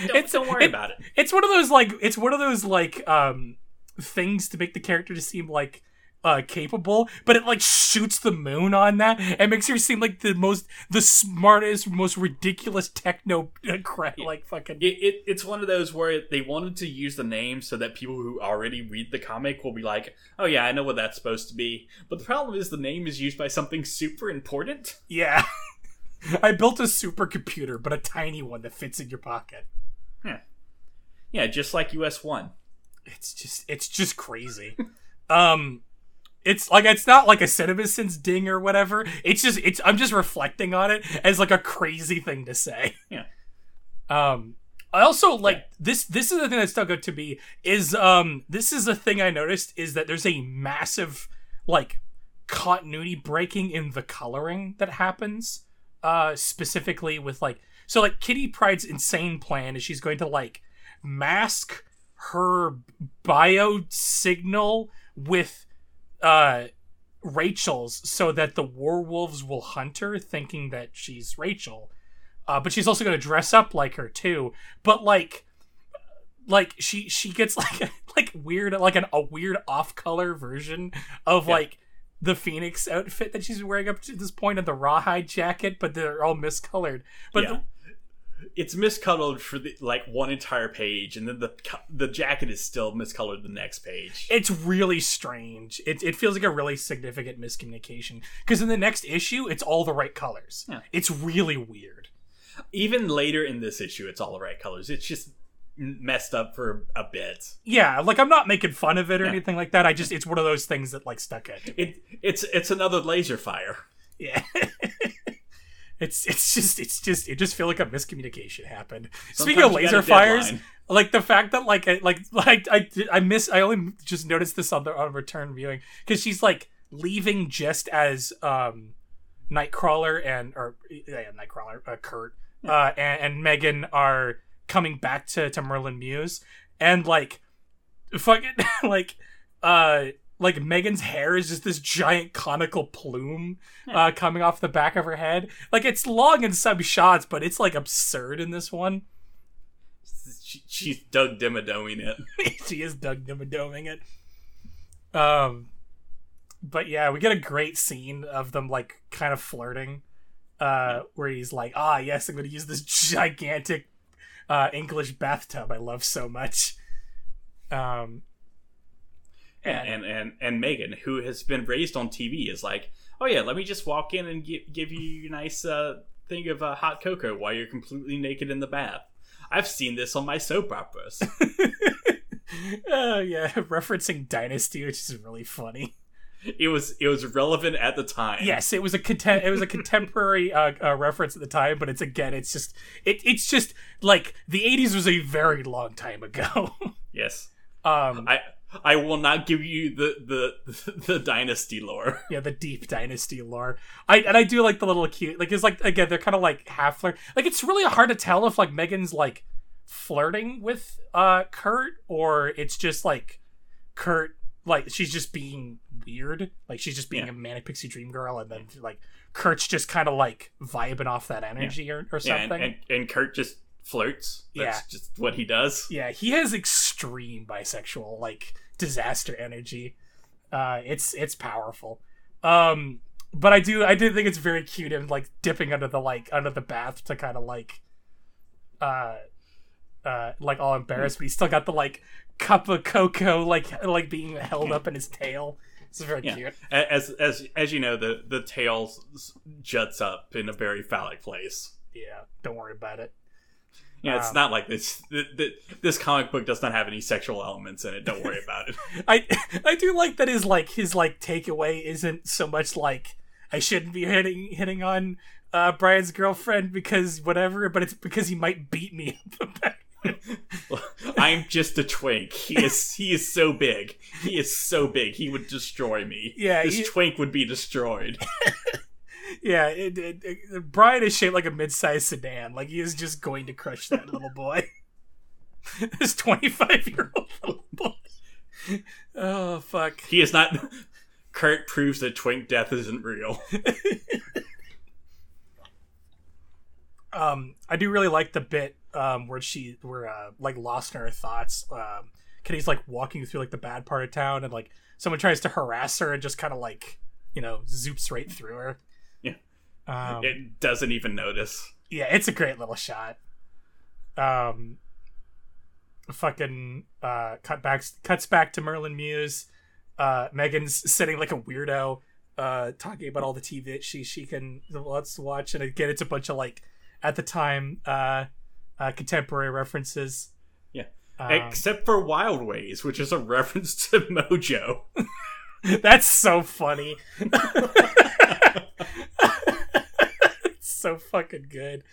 Speaker 1: Don't, don't worry
Speaker 2: it-
Speaker 1: about it.
Speaker 2: It's one of those like it's one of those like um things to make the character to seem like uh capable, but it like shoots the moon on that and makes her seem like the most the smartest, most ridiculous techno uh, cra- like fucking
Speaker 1: It, it, it's one of those where they wanted to use the name so that people who already read the comic will be like, oh yeah, I know what that's supposed to be. But the problem is the name is used by something super important.
Speaker 2: Yeah. I built a supercomputer, but a tiny one that fits in your pocket.
Speaker 1: Yeah. Yeah, just like US 1.
Speaker 2: It's just it's just crazy. um it's like it's not like a CinemaSins ding or whatever. It's just it's I'm just reflecting on it as like a crazy thing to say.
Speaker 1: Yeah.
Speaker 2: Um I also like this this is the thing that stuck out to me is um this is a thing I noticed is that there's a massive like continuity breaking in the coloring that happens uh specifically with like so like Kitty Pryde's insane plan is she's going to like mask her bio signal with uh Rachel's so that the werewolves will hunt her thinking that she's Rachel. Uh, but she's also going to dress up like her too. But like like she she gets like like weird like an, a weird off color version of
Speaker 1: Yeah.
Speaker 2: like the phoenix outfit that she's wearing up to this point and the rawhide jacket but they're all miscolored but
Speaker 1: yeah. it's miscolored for the, like one entire page, and then the the jacket is still miscolored the next page.
Speaker 2: it's really strange it, it feels like a really significant miscommunication because in the next issue it's all the right colors
Speaker 1: Yeah.
Speaker 2: it's really weird
Speaker 1: Even later in this issue, it's all the right colors. It's just messed up for a bit.
Speaker 2: yeah like i'm not making fun of it or
Speaker 1: Yeah.
Speaker 2: anything like that i just it's one of those things that like stuck out.
Speaker 1: It it's it's another laser fire.
Speaker 2: Yeah. it's it's just it's just it just feel like a miscommunication happened. Speaking of
Speaker 1: Sometimes you got
Speaker 2: laser fires,
Speaker 1: deadline.
Speaker 2: like the fact that like I, like like I I miss I only just noticed this on the on return viewing because she's like leaving just as um Nightcrawler and or yeah Nightcrawler uh, Kurt uh and, and Megan are coming back to to Merlin Muse and like fucking like uh like Megan's hair is just this giant conical plume uh, coming off the back of her head. Like it's long in some shots, but it's like absurd in this one.
Speaker 1: She, she's Doug Dimmadoming it.
Speaker 2: she is Doug Dimmadoming it. Um, but yeah, we get a great scene of them like kind of flirting, uh, where he's like, "Ah, yes, I'm going to use this gigantic uh, English bathtub I love so much." Um, and,
Speaker 1: and and and Megan, who has been raised on TV, is like, oh yeah, let me just walk in and gi- give you a nice uh, thing of uh, hot cocoa while you're completely naked in the bath. I've seen this on my soap operas.
Speaker 2: uh, yeah, referencing Dynasty, which is really funny.
Speaker 1: It was it was relevant at the time.
Speaker 2: Yes, it was a contem- it was a contemporary uh, uh, reference at the time, but it's again, it's just it, it's just like the '80s was a very long time ago.
Speaker 1: Yes.
Speaker 2: um,
Speaker 1: I I will not give you the the the dynasty lore.
Speaker 2: Yeah, the deep dynasty lore. I and I do like the little cute like it's like again they're kind of like half flirt. Like it's really hard to tell if like Megan's like flirting with uh Kurt or it's just like Kurt like she's just being weird. Like she's just being
Speaker 1: Yeah.
Speaker 2: a manic pixie dream girl and then like Kurt's just kind of like vibing off that energy or, or
Speaker 1: Yeah,
Speaker 2: something.
Speaker 1: and, and and Kurt just flirts. That's
Speaker 2: Yeah.
Speaker 1: just what he does.
Speaker 2: yeah, he has extreme bisexual like disaster energy. Uh it's it's powerful. Um but I do I do think it's very cute him like dipping under the like under the bath to kind of like uh uh like all embarrassed, but he's still got the like cup of cocoa like like being held up in his tail. It's very
Speaker 1: Yeah.
Speaker 2: cute.
Speaker 1: As as as you know, the the tail juts up in a very phallic place.
Speaker 2: Yeah, don't worry about it.
Speaker 1: Yeah, it's
Speaker 2: Um,
Speaker 1: not like this. th th this comic book does not have any sexual elements in it. Don't worry about it.
Speaker 2: I I do like that his like his like takeaway isn't so much like I shouldn't be hitting hitting on uh Brian's girlfriend because whatever, but it's because he might beat me up.
Speaker 1: I'm just a twink. He is he is so big. He is so big. He would destroy me.
Speaker 2: Yeah,
Speaker 1: this
Speaker 2: he-
Speaker 1: twink would be destroyed.
Speaker 2: yeah, it, it, it- Brian is shaped like a mid-sized sedan. Like he is just going to crush that little boy. this 25 year old little boy. Oh fuck.
Speaker 1: He is not. Kurt proves that twink death isn't real.
Speaker 2: Um, I do really like the bit um where she where uh like lost in her thoughts. Um, Kitty's like walking through like the bad part of town, and like someone tries to harass her and just kind of like you know zoops right through her.
Speaker 1: Yeah.
Speaker 2: Um,
Speaker 1: It doesn't even notice.
Speaker 2: yeah, it's a great little shot. Um, fucking uh, cut back cuts back to Merlin Muse. Uh, Megan's sitting like a weirdo, uh, talking about all the TV that she she can let's watch, and again, it's a bunch of like at the time uh, uh contemporary references.
Speaker 1: Yeah.
Speaker 2: Um,
Speaker 1: Except for Wild Ways, which is a reference to Mojo.
Speaker 2: That's so funny. it's so fucking good.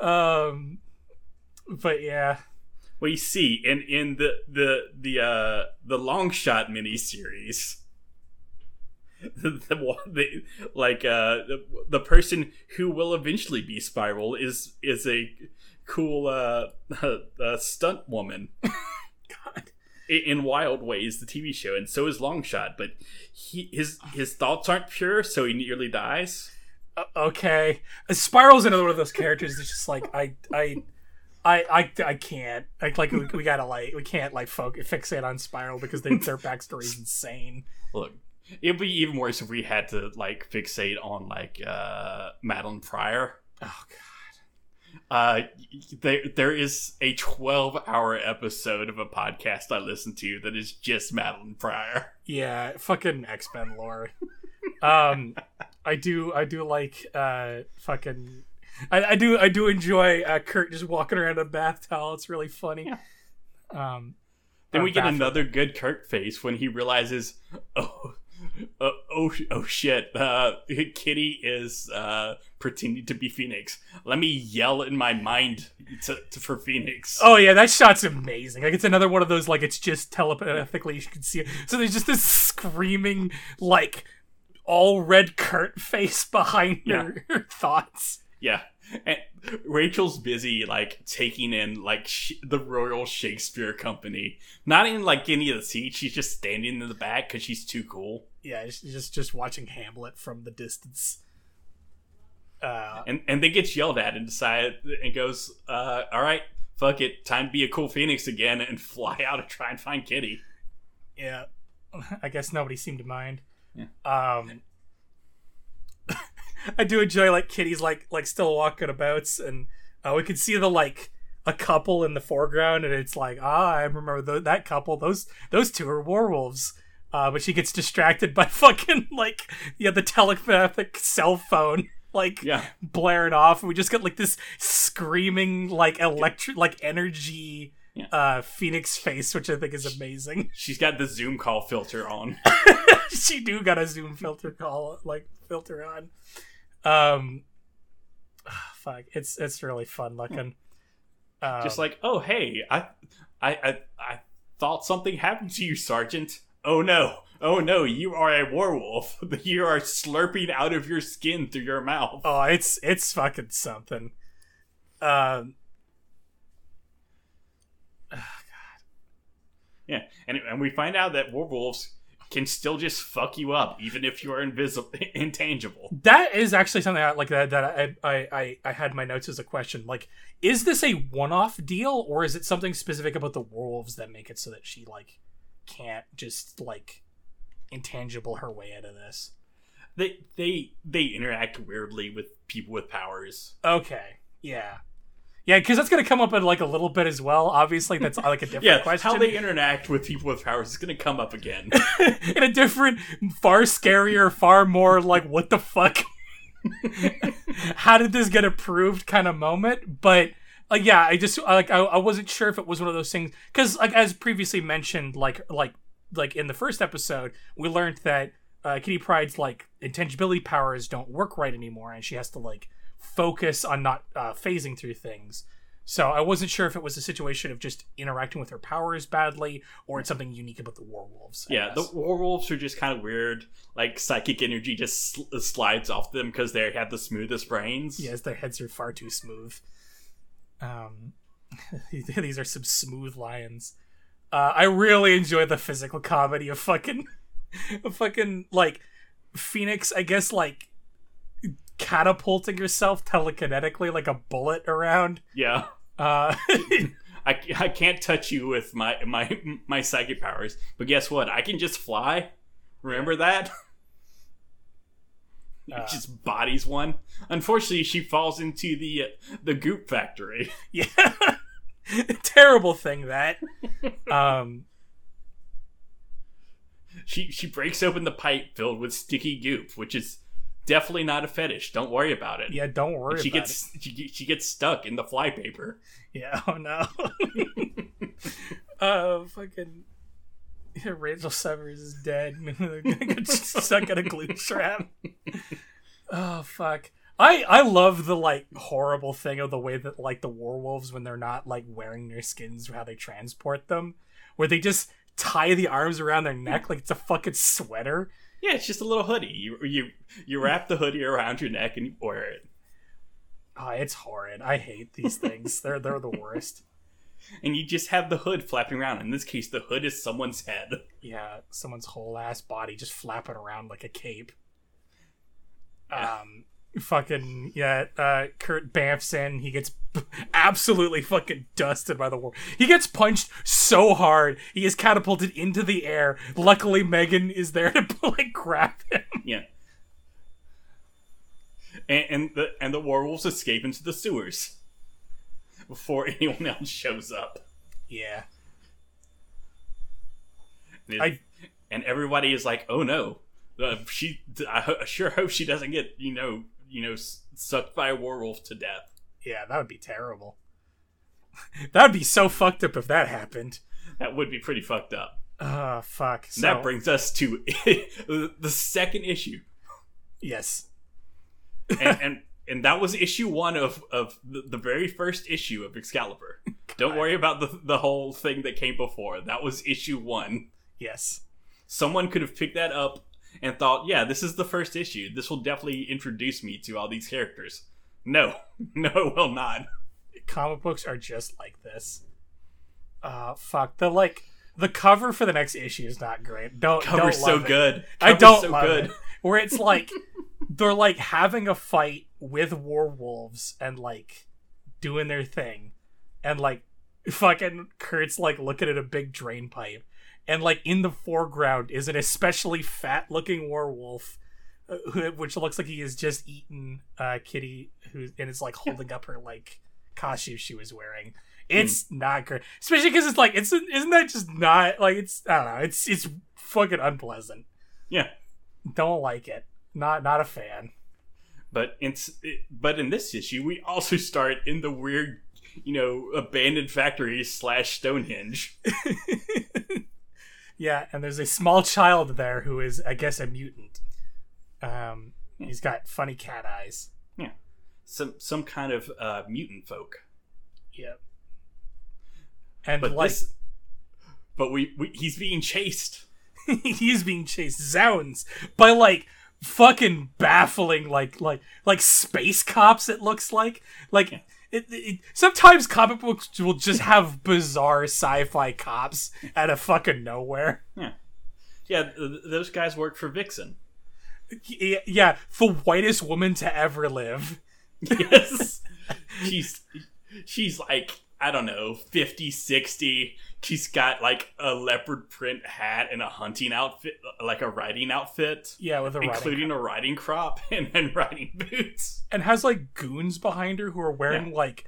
Speaker 2: Um, but yeah.
Speaker 1: we see in in the the the uh the long shot miniseries the, the, the like uh the, the person who will eventually be spiral is is a cool uh, uh stunt woman
Speaker 2: God.
Speaker 1: In wild ways the tv show and so is longshot but he his his thoughts aren't pure so he nearly dies
Speaker 2: Uh, okay. Uh, Spiral's another one of those characters that's just like I I. I, I, I can't like like we, we gotta like we can't like focus fixate on Spiral because they, their backstory is insane.
Speaker 1: look it'd be even worse if we had to like fixate on like uh madelyne pryor
Speaker 2: Oh god.
Speaker 1: Uh, there there is a 12 hour episode of a podcast I listen to that is just Madelyne Pryor.
Speaker 2: Yeah, fucking X Men lore. um, I do, I do like uh, fucking. I, I do, I do enjoy uh, Kurt just walking around in a bath towel. It's really funny. Um,
Speaker 1: Then we get another good Kurt face when he realizes, oh, uh, oh, oh shit, uh, Kitty is uh, pretending to be Phoenix. Let me yell in my mind to, to for Phoenix.
Speaker 2: Oh yeah, that shot's amazing. Like it's another one of those like it's just telepathically you can see it. So there's just this screaming like all red Kurt face behind her, her thoughts.
Speaker 1: Yeah. And Rachel's busy like taking in like sh- the Royal Shakespeare Company. Not in like any of the seats. She's just standing in the back because she's too cool.
Speaker 2: Yeah, just just watching Hamlet from the distance. Uh,
Speaker 1: And and then gets yelled at and decide and goes, uh, "All right, fuck it, time to be a cool phoenix again and fly out and try and find Kitty."
Speaker 2: yeah, I guess nobody seemed to mind.
Speaker 1: Yeah.
Speaker 2: Um, I do enjoy like Kitty's like like still walking about, and uh, we can see the like a couple in the foreground, and it's like ah, I remember th- that couple. Those those two are werewolves. Uh, but she gets distracted by fucking like yeah the telepathic cell phone like
Speaker 1: Yeah.
Speaker 2: blaring off. and We just got like this screaming like electric like energy
Speaker 1: Yeah.
Speaker 2: uh phoenix face, which I think is amazing.
Speaker 1: She's got the Zoom call filter on.
Speaker 2: she do got a zoom filter call like filter on. Um ah, fuck, it's it's really fun looking. Um,
Speaker 1: Just like, oh hey, I, I, I, I thought something happened to you, Sergeant. Oh no. Oh no, you are a werewolf. You are slurping out of your skin through your mouth.
Speaker 2: Oh, it's it's fucking something. Um. Oh, God.
Speaker 1: Yeah, and, and we find out that werewolves can still just fuck you up, even if you are invisible, intangible.
Speaker 2: That is actually something I, like that that I, I I I had my notes as a question. Like, is this a one-off deal, or is it something specific about the wolves that make it so that she like can't just like intangible her way out of this?
Speaker 1: They they they interact weirdly with people with powers.
Speaker 2: Okay, yeah. Yeah, because that's gonna come up in like a little bit as well. Obviously, that's like a different
Speaker 1: Yeah,
Speaker 2: question.
Speaker 1: how they interact with people with powers is going to come up again.
Speaker 2: in a different, far scarier, far more like what the fuck. how did this get approved kind of moment? But like, yeah, I just like I, I wasn't sure if it was one of those things because like as previously mentioned, like like like in the first episode, we learned that uh, Kitty Pryde's like intangibility powers don't work right anymore, and she has to like focus on not uh, phasing through things. So I wasn't sure if it was a situation of just interacting with her powers badly, or it's something unique about the werewolves. I
Speaker 1: yeah, the
Speaker 2: guess.
Speaker 1: werewolves are just kind of weird. Like psychic energy just sl- slides off them because they have the smoothest brains.
Speaker 2: yes, their heads are far too smooth. Um, these are some smooth lions. Uh, I really enjoy the physical comedy of fucking, of fucking like Phoenix. I guess like catapulting yourself telekinetically like a bullet around.
Speaker 1: Yeah.
Speaker 2: Uh,
Speaker 1: I, I can't touch you with my my my psychic powers, but guess what? I can just fly. Remember that?
Speaker 2: Uh.
Speaker 1: just bodies one. Unfortunately, she falls into the uh, the goop factory.
Speaker 2: yeah, terrible thing that. Um,
Speaker 1: She she breaks open the pipe filled with sticky goop, which is definitely not a fetish. Don't worry about it.
Speaker 2: yeah, don't worry.
Speaker 1: she
Speaker 2: about
Speaker 1: gets she, she gets stuck in the flypaper.
Speaker 2: Yeah. Oh no. uh, fucking. Rachel Severs is dead. Stuck in a glue trap. Oh fuck. I I love the like horrible thing of the way that like the werewolves when they're not like wearing their skins how they transport them, where they just tie the arms around their neck like it's a fucking sweater.
Speaker 1: Yeah, it's just a little hoodie. You you you wrap the hoodie around your neck and you wear it.
Speaker 2: Oh, it's horrid. I hate these things. they're they're the worst.
Speaker 1: and you just have the hood flapping around. In this case, the hood is someone's head.
Speaker 2: Yeah, someone's whole ass body just flapping around like a cape.
Speaker 1: Yeah.
Speaker 2: Um, fucking yeah. Uh, Kurt bamfs in. He gets absolutely fucking dusted by the war. He gets punched so hard. He is catapulted into the air. Luckily, Megan is there to like grab him.
Speaker 1: Yeah. And, and the and the werewolves escape into the sewers before anyone else shows up.
Speaker 2: Yeah.
Speaker 1: And,
Speaker 2: I-
Speaker 1: and everybody is like, "Oh no, uh, she! I ho- I sure hope she doesn't get you know you know sucked by a werewolf to death."
Speaker 2: Yeah, that would be terrible. that would be so fucked up if that happened.
Speaker 1: That would be pretty fucked up.
Speaker 2: Ah, fuck. So,
Speaker 1: that brings us to the second issue.
Speaker 2: yes.
Speaker 1: and, and and that was issue one of of the, the very first issue of Excalibur. Don't worry about the the whole thing that came before. That was issue one.
Speaker 2: Yes.
Speaker 1: Someone could have picked that up and thought, "Yeah, this is the first issue. This will definitely introduce me to all these characters." No, no, it will not.
Speaker 2: comic books are just like this. Uh fuck. The like the cover for the next issue is not great. Don't
Speaker 1: Cover's
Speaker 2: don't
Speaker 1: so
Speaker 2: it.
Speaker 1: good.
Speaker 2: I don't
Speaker 1: so
Speaker 2: love
Speaker 1: good.
Speaker 2: it. Where it's like they're like having a fight with werewolves and like doing their thing, and like fucking Kurt's like looking at a big drain pipe, and like in the foreground is an especially fat looking werewolf. Who- Which looks like he has just eaten uh, Kitty, who and is like holding up her like costume she was wearing. It's not great, especially because it's like it's isn't that just not like it's I don't know it's it's fucking unpleasant.
Speaker 1: Yeah,
Speaker 2: don't like it. Not not a fan.
Speaker 1: But it's it, but in this issue, we also start in the weird, you know, abandoned factory slash Stonehenge.
Speaker 2: yeah and there's a small child there who is i guess a mutant um he's got funny cat eyes Yeah,
Speaker 1: Some some kind of uh, mutant folk.
Speaker 2: yep and
Speaker 1: But
Speaker 2: like
Speaker 1: this but we, we he's being chased.
Speaker 2: he's being chased zounds by like fucking baffling like like like space cops it looks like like it, it, sometimes comic books will just have bizarre sci-fi cops out of fucking nowhere
Speaker 1: Yeah, yeah. th- those guys work for Vixen.
Speaker 2: Yeah the whitest woman to ever live
Speaker 1: Yes, she's she's like I don't know 50, 60. She's got like a leopard print hat and a hunting outfit, like a riding outfit.
Speaker 2: yeah with a riding
Speaker 1: including a riding crop and, and riding boots.
Speaker 2: and has like goons behind her who are wearing like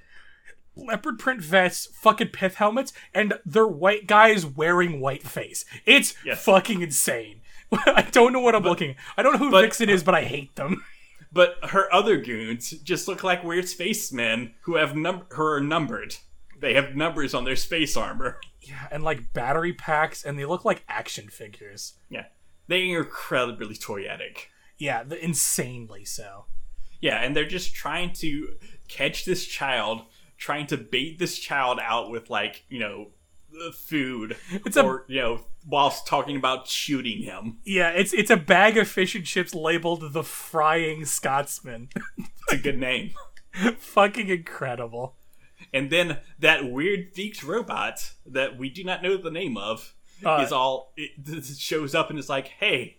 Speaker 2: leopard print vests, fucking pith helmets, and they're white guys wearing white face. It's
Speaker 1: Yes.
Speaker 2: fucking insane. I don't know what I'm looking. I don't know who
Speaker 1: but-
Speaker 2: Vixen is, but I hate them.
Speaker 1: But her other goons just look like weird spacemen who have num- who are numbered. They have numbers on their space armor.
Speaker 2: Yeah, and like battery packs, and they look like action figures.
Speaker 1: Yeah, they are incredibly toyetic.
Speaker 2: Yeah, the, insanely so.
Speaker 1: Yeah, and they're just trying to catch this child, trying to bait this child out with like you know food,
Speaker 2: It's a-
Speaker 1: or you know whilst talking about shooting him.
Speaker 2: Yeah, it's it's a bag of fish and chips labeled the Frying Scotsman.
Speaker 1: It's a good name.
Speaker 2: fucking incredible.
Speaker 1: And then that weird beaked robot that we do not know the name of
Speaker 2: Uh,
Speaker 1: is all it, it shows up and is like, "Hey,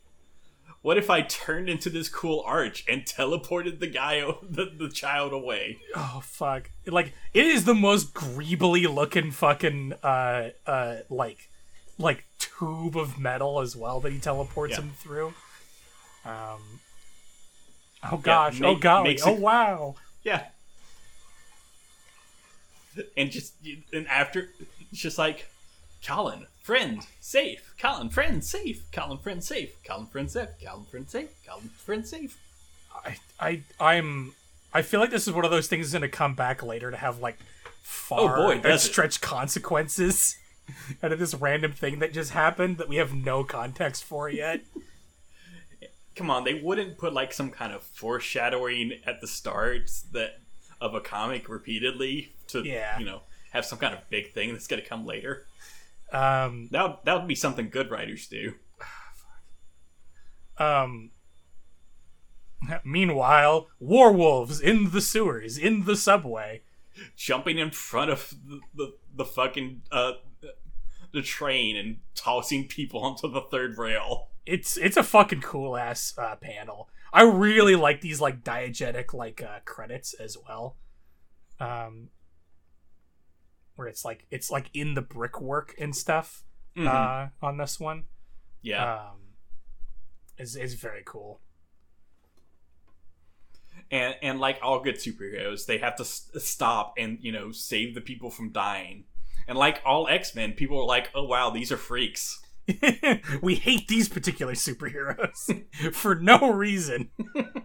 Speaker 1: what if I turned into this cool arch and teleported the guy, the, the child away?"
Speaker 2: Oh fuck! Like it is the most greebly looking fucking uh uh like like tube of metal as well that he teleports
Speaker 1: Yeah.
Speaker 2: him through. Um. Oh gosh! oh
Speaker 1: make-
Speaker 2: golly!
Speaker 1: makes
Speaker 2: Oh wow!
Speaker 1: Yeah. And just and after, it's just like, Colin, friend, safe. Colin, friend, safe. Colin, friend, safe. Colin, friend, safe. Colin, friend, safe. Colin, friend, safe.
Speaker 2: I I I'm I feel like this is one of those things that's gonna come back later to have like far
Speaker 1: Oh, boy,
Speaker 2: and
Speaker 1: does
Speaker 2: consequences out of this random thing that just happened that we have no context for yet.
Speaker 1: come on, they wouldn't put like some kind of foreshadowing at the start that of a comic repeatedly to
Speaker 2: Yeah.
Speaker 1: you know have some kind of big thing that's gonna come later.
Speaker 2: Um.
Speaker 1: That would, that would be something good writers do.
Speaker 2: Um. Meanwhile, werewolves in the sewers, in the subway.
Speaker 1: Jumping in front of the the, the fucking uh the train and tossing people onto the third rail.
Speaker 2: It's it's a fucking cool ass uh, panel. I really like these like diegetic like uh, credits as well. Um, where it's like it's like in the brickwork and stuff.
Speaker 1: Mhm.
Speaker 2: Uh, on this one,
Speaker 1: yeah,
Speaker 2: um, is is very cool.
Speaker 1: and and like all good superheroes, they have to s- stop and you know save the people from dying. And like all X Men, people are like, "Oh wow, these are freaks."
Speaker 2: we hate these particular superheroes for no reason.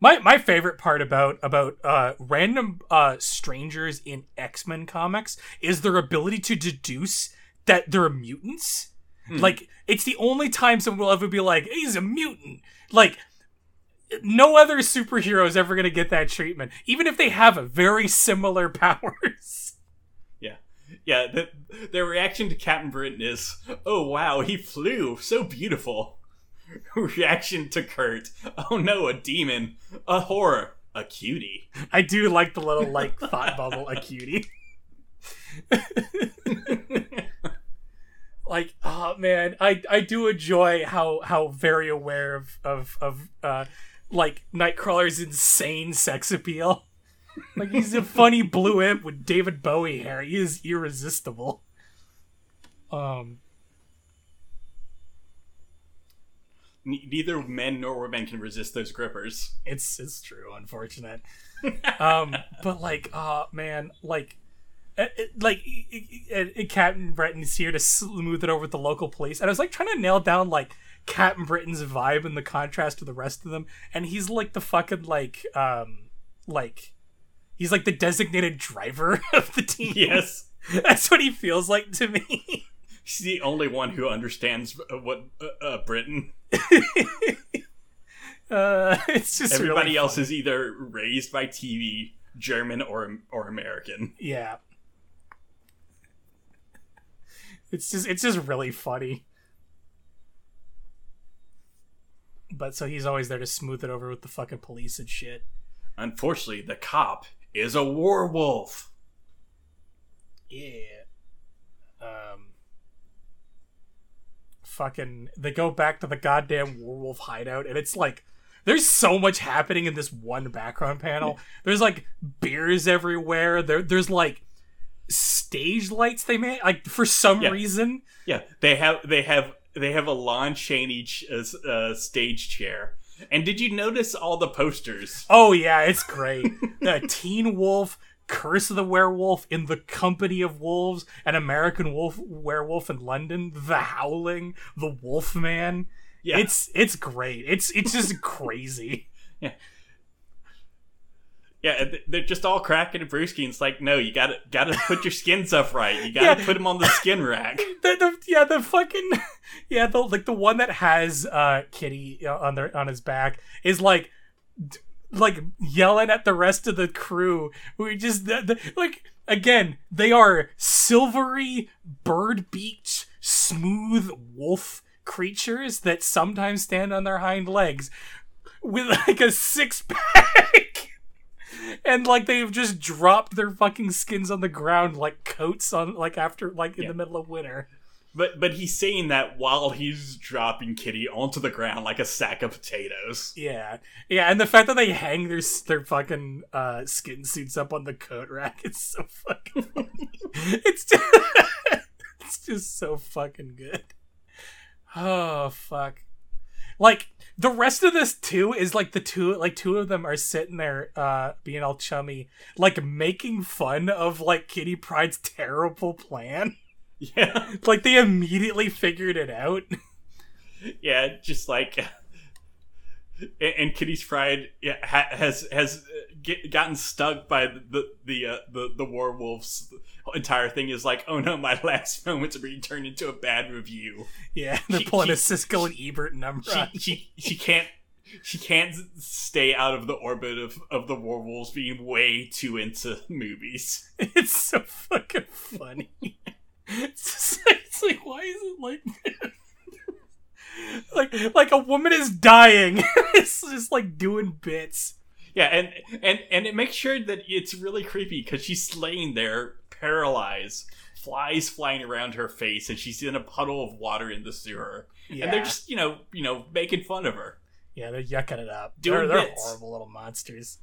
Speaker 2: my my favorite part about about uh, random uh, strangers in X Men comics is their ability to deduce that they're mutants. Like it's the only time someone will ever be like, "He's a mutant." Like no other superhero is ever gonna get that treatment, even if they have very similar powers.
Speaker 1: Yeah, yeah. The, their reaction to Captain Britain is, "Oh wow, he flew so beautiful." reaction to Kurt, "Oh no, a demon, a horror, a cutie."
Speaker 2: I do like the little like thought bubble, a cutie. like, oh man, I I do enjoy how how very aware of of of uh like Nightcrawler's insane sex appeal. Like he's a funny blue imp with David Bowie hair. He is irresistible. Um,
Speaker 1: Ne- neither men nor women can resist those grippers.
Speaker 2: it's it's true, unfortunate. um, but like, oh man, like, uh, it, like uh, uh, Captain Britain's here to smooth it over with the local police, and I was like trying to nail down like Captain Britain's vibe and the contrast to the rest of them, and he's like the fucking like, um, like, he's like the designated driver of the team.
Speaker 1: Yes,
Speaker 2: that's what he feels like to me.
Speaker 1: he's the only one who understands uh, what uh, uh, Britain.
Speaker 2: Uh, it's just
Speaker 1: Everybody
Speaker 2: really
Speaker 1: else is either raised by TV, German or or American.
Speaker 2: yeah. It's just it's just really funny. But so he's always there to smooth it over with the fucking police and shit.
Speaker 1: Unfortunately, the cop is a werewolf.
Speaker 2: Yeah. Um. Fucking. They go back to the goddamn werewolf hideout, and it's like. There's so much happening in this one background panel. There's like beers everywhere. There, there's like stage lights they made. Like for some
Speaker 1: Yeah.
Speaker 2: reason,
Speaker 1: Yeah, they have they have they have a Lon Chaney ch- uh, uh, stage chair. And did you notice all the posters?
Speaker 2: Oh yeah, it's great. the Teen Wolf, Curse of the Werewolf, In the Company of Wolves, An American Wolf Werewolf in London, The Howling, The Wolfman.
Speaker 1: Yeah.
Speaker 2: It's it's great. It's it's just crazy.
Speaker 1: Yeah, and they're just all cracking and brewski. And it's like, no, you gotta gotta put your skins up right. You gotta
Speaker 2: Yeah.
Speaker 1: put them on the skin rack.
Speaker 2: The, the, yeah, the fucking yeah, the like the one that has uh Kitty uh, on their on his back is like like yelling at the rest of the crew. We just the, the, like again, they are silvery bird beaked, smooth wolf creatures that sometimes stand on their hind legs with like a six pack. And like they've just dropped their fucking skins on the ground like coats on like after like in
Speaker 1: Yeah.
Speaker 2: the middle of winter.
Speaker 1: But but he's saying that while he's dropping Kitty onto the ground like a sack of potatoes.
Speaker 2: Yeah, yeah, and the fact that they hang their their fucking uh, skin suits up on the coat rack is so fucking. it's just, it's just so fucking good. Oh fuck! Like the rest of this too is like the two like two of them are sitting there uh being all chummy, like making fun of like Kitty Pryde's terrible plan.
Speaker 1: Yeah,
Speaker 2: like they immediately figured it out.
Speaker 1: yeah, just like. And, and Kitty's pride yeah, ha- has has uh, get, gotten stuck by the the the, uh, the the werewolves. entire thing is like, oh no, my last moments are being turned into a bad review.
Speaker 2: Yeah, they're
Speaker 1: She-
Speaker 2: pulling a
Speaker 1: she-
Speaker 2: Siskel and Ebert number.
Speaker 1: she she she can't she can't stay out of the orbit of of the werewolves being way too into movies.
Speaker 2: It's so fucking funny. It's like, it's like why is it like this? like like a woman is dying. it's just like doing bits.
Speaker 1: Yeah, and and and it makes sure that it's really creepy because she's laying there paralyzed, flies flying around her face, and she's in a puddle of water in the sewer.
Speaker 2: Yeah,
Speaker 1: And they're just you know you know making fun of her.
Speaker 2: yeah, they're yucking it up.
Speaker 1: Doing
Speaker 2: they're, they're horrible little monsters.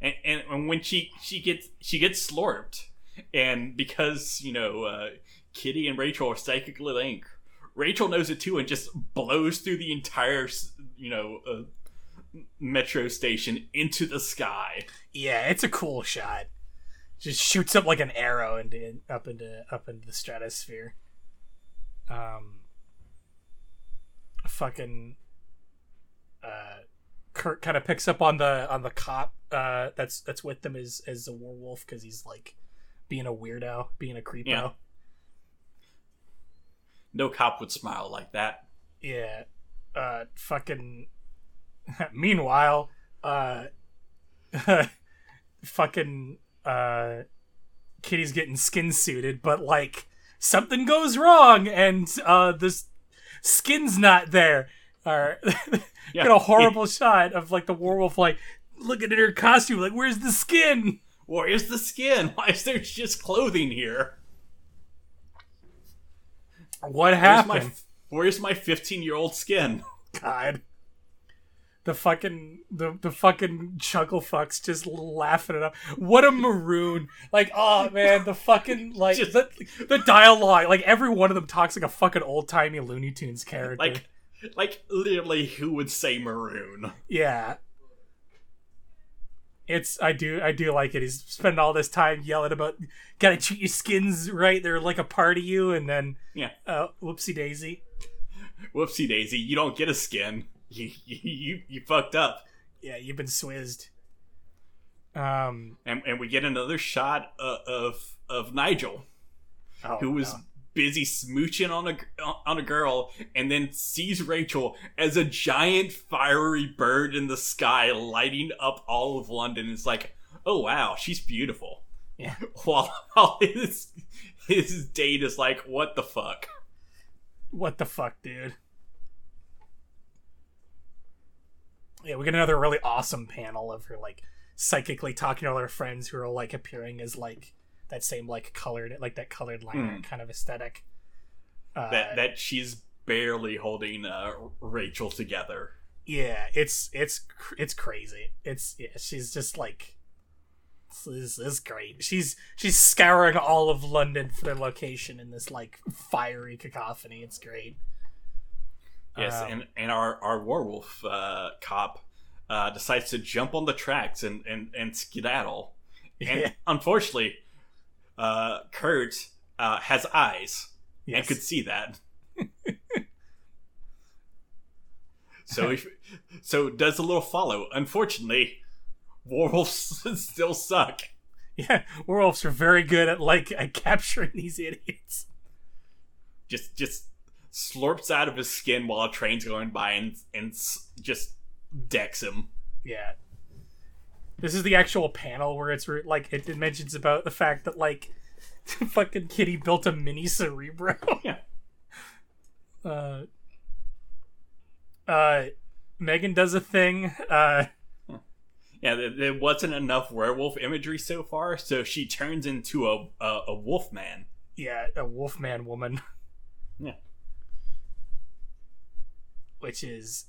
Speaker 1: and, and and when she she gets she gets slurped, and because you know uh, Kitty and Rachel are psychically linked, Rachel knows it too and just blows through the entire you know uh, metro station into the sky.
Speaker 2: Yeah, it's a cool shot. Just shoots up like an arrow into up into up into the stratosphere. Um, fucking. Uh, Kurt kind of picks up on the on the cop uh, that's that's with them as as a werewolf because he's like being a weirdo, being a creepo.
Speaker 1: Yeah. No cop would smile like that.
Speaker 2: Yeah. Uh fucking meanwhile, uh fucking uh Kitty's getting skin suited, but like something goes wrong and uh this skin's not there. Or
Speaker 1: Yeah.
Speaker 2: get a horrible shot of like the werewolf like looking at her costume like where's the skin?
Speaker 1: Where's the skin? Why is there just clothing here?
Speaker 2: What happened?
Speaker 1: Where's my 15 year old skin?
Speaker 2: God. The fucking the the fucking chuckle fucks just laughing it up. What a maroon! Like, oh man, the fucking like
Speaker 1: Just-
Speaker 2: the, the dialogue. Like every one of them talks like a fucking old timey Looney Tunes character.
Speaker 1: Like, like literally, who would say maroon?
Speaker 2: yeah, it's I do I do like it. He's spending all this time yelling about gotta treat your skins right. They're like a part of you, and then
Speaker 1: Yeah.
Speaker 2: uh, whoopsie daisy.
Speaker 1: Whoopsie daisy, you don't get a skin. You you you, fucked up.
Speaker 2: Yeah, you've been swizzed. Um,
Speaker 1: And, and we get another shot uh, of of Nigel,
Speaker 2: oh,
Speaker 1: who was
Speaker 2: no.
Speaker 1: Busy smooching on a on a girl, and then sees Rachel as a giant fiery bird in the sky, lighting up all of London. It's like, oh wow, she's beautiful.
Speaker 2: Yeah.
Speaker 1: While, while his his date is like, what the fuck?
Speaker 2: What the fuck, dude? Yeah, we get another really awesome panel of her like psychically talking to all her friends who are like appearing as like that same like colored like that colored liner
Speaker 1: Hmm.
Speaker 2: kind of aesthetic. Uh,
Speaker 1: That that she's barely holding uh, Rachel together.
Speaker 2: yeah, it's it's it's crazy. It's yeah, she's just like this is great. She's she's scouring all of London for their location in this like fiery cacophony. It's great.
Speaker 1: Yes,
Speaker 2: Um,
Speaker 1: and and our our werewolf uh, cop uh, decides to jump on the tracks and and and skedaddle. And
Speaker 2: Yeah.
Speaker 1: unfortunately, uh, Kurt uh, has eyes and could see that. so if, so does a little follow. Unfortunately, werewolves still suck.
Speaker 2: Yeah, werewolves are very good at like at capturing these idiots.
Speaker 1: Just just slurps out of his skin while a train's going by and and just decks him.
Speaker 2: Yeah. This is the actual panel where it's re- like it, it mentions about the fact that like fucking Kitty built a mini Cerebro.
Speaker 1: Yeah.
Speaker 2: Uh uh Meggan does a thing. Uh
Speaker 1: Yeah, there, there wasn't enough werewolf imagery so far, so she turns into a a, a wolf man.
Speaker 2: yeah, a wolf man woman.
Speaker 1: Yeah.
Speaker 2: Which is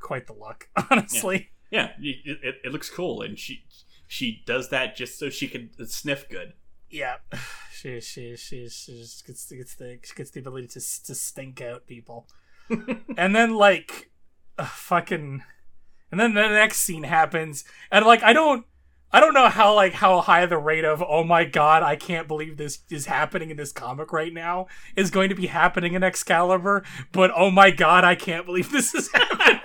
Speaker 2: quite the luck, honestly.
Speaker 1: Yeah, it, it, it looks cool, and she she does that just so she can sniff good.
Speaker 2: Yeah, she she she she just gets gets the she gets the ability to to stink out people, and then like, uh, fucking, and then the next scene happens, and like I don't I don't know how like how high the rate of oh my god I can't believe this is happening in this comic right now is going to be happening in Excalibur, but oh my god I can't believe this is happening.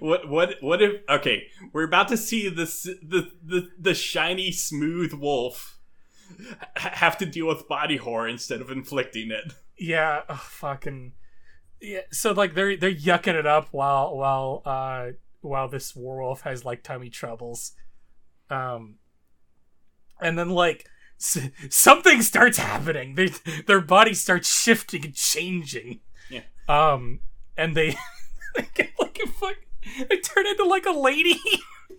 Speaker 1: What what what if? Okay, we're about to see this the the the shiny smooth wolf have to deal with body horror instead of inflicting it.
Speaker 2: Yeah, ugh, fucking yeah. So like they're they're yucking it up while while uh while this werewolf has like tummy troubles, um, and then like s- something starts happening. They their body starts shifting and changing.
Speaker 1: Yeah.
Speaker 2: Um, and they they get like a fuck. They turn into like a lady.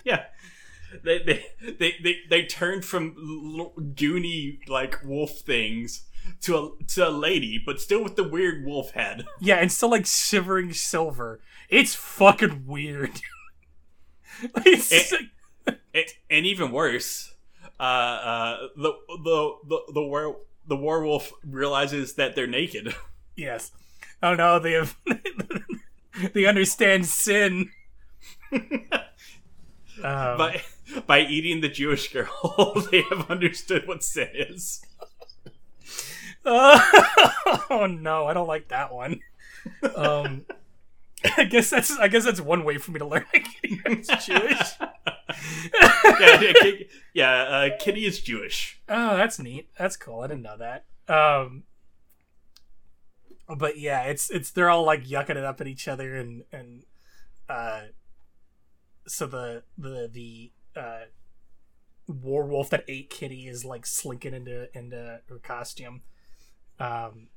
Speaker 1: Yeah. They, they they they they turned from l- goony like wolf things to a to a lady, but still with the weird wolf head.
Speaker 2: yeah, and still like shivering silver. It's fucking weird. it's
Speaker 1: And, and even worse, uh, uh, the the the the were the werewolf realizes that they're naked.
Speaker 2: Yes. Oh no, they have they understand sin. Um,
Speaker 1: by by eating the Jewish girl, they have understood what sin is.
Speaker 2: uh, oh no, I don't like that one. Um, I guess that's I guess that's one way for me to learn it's Jewish.
Speaker 1: yeah, yeah, Ki- yeah uh, Kitty is Jewish.
Speaker 2: Oh, that's neat. That's cool. I didn't know that. Um, but yeah, it's it's they're all like yucking it up at each other, and and uh, so the the the uh, werewolf that ate Kitty is like slinking into into her costume. Um,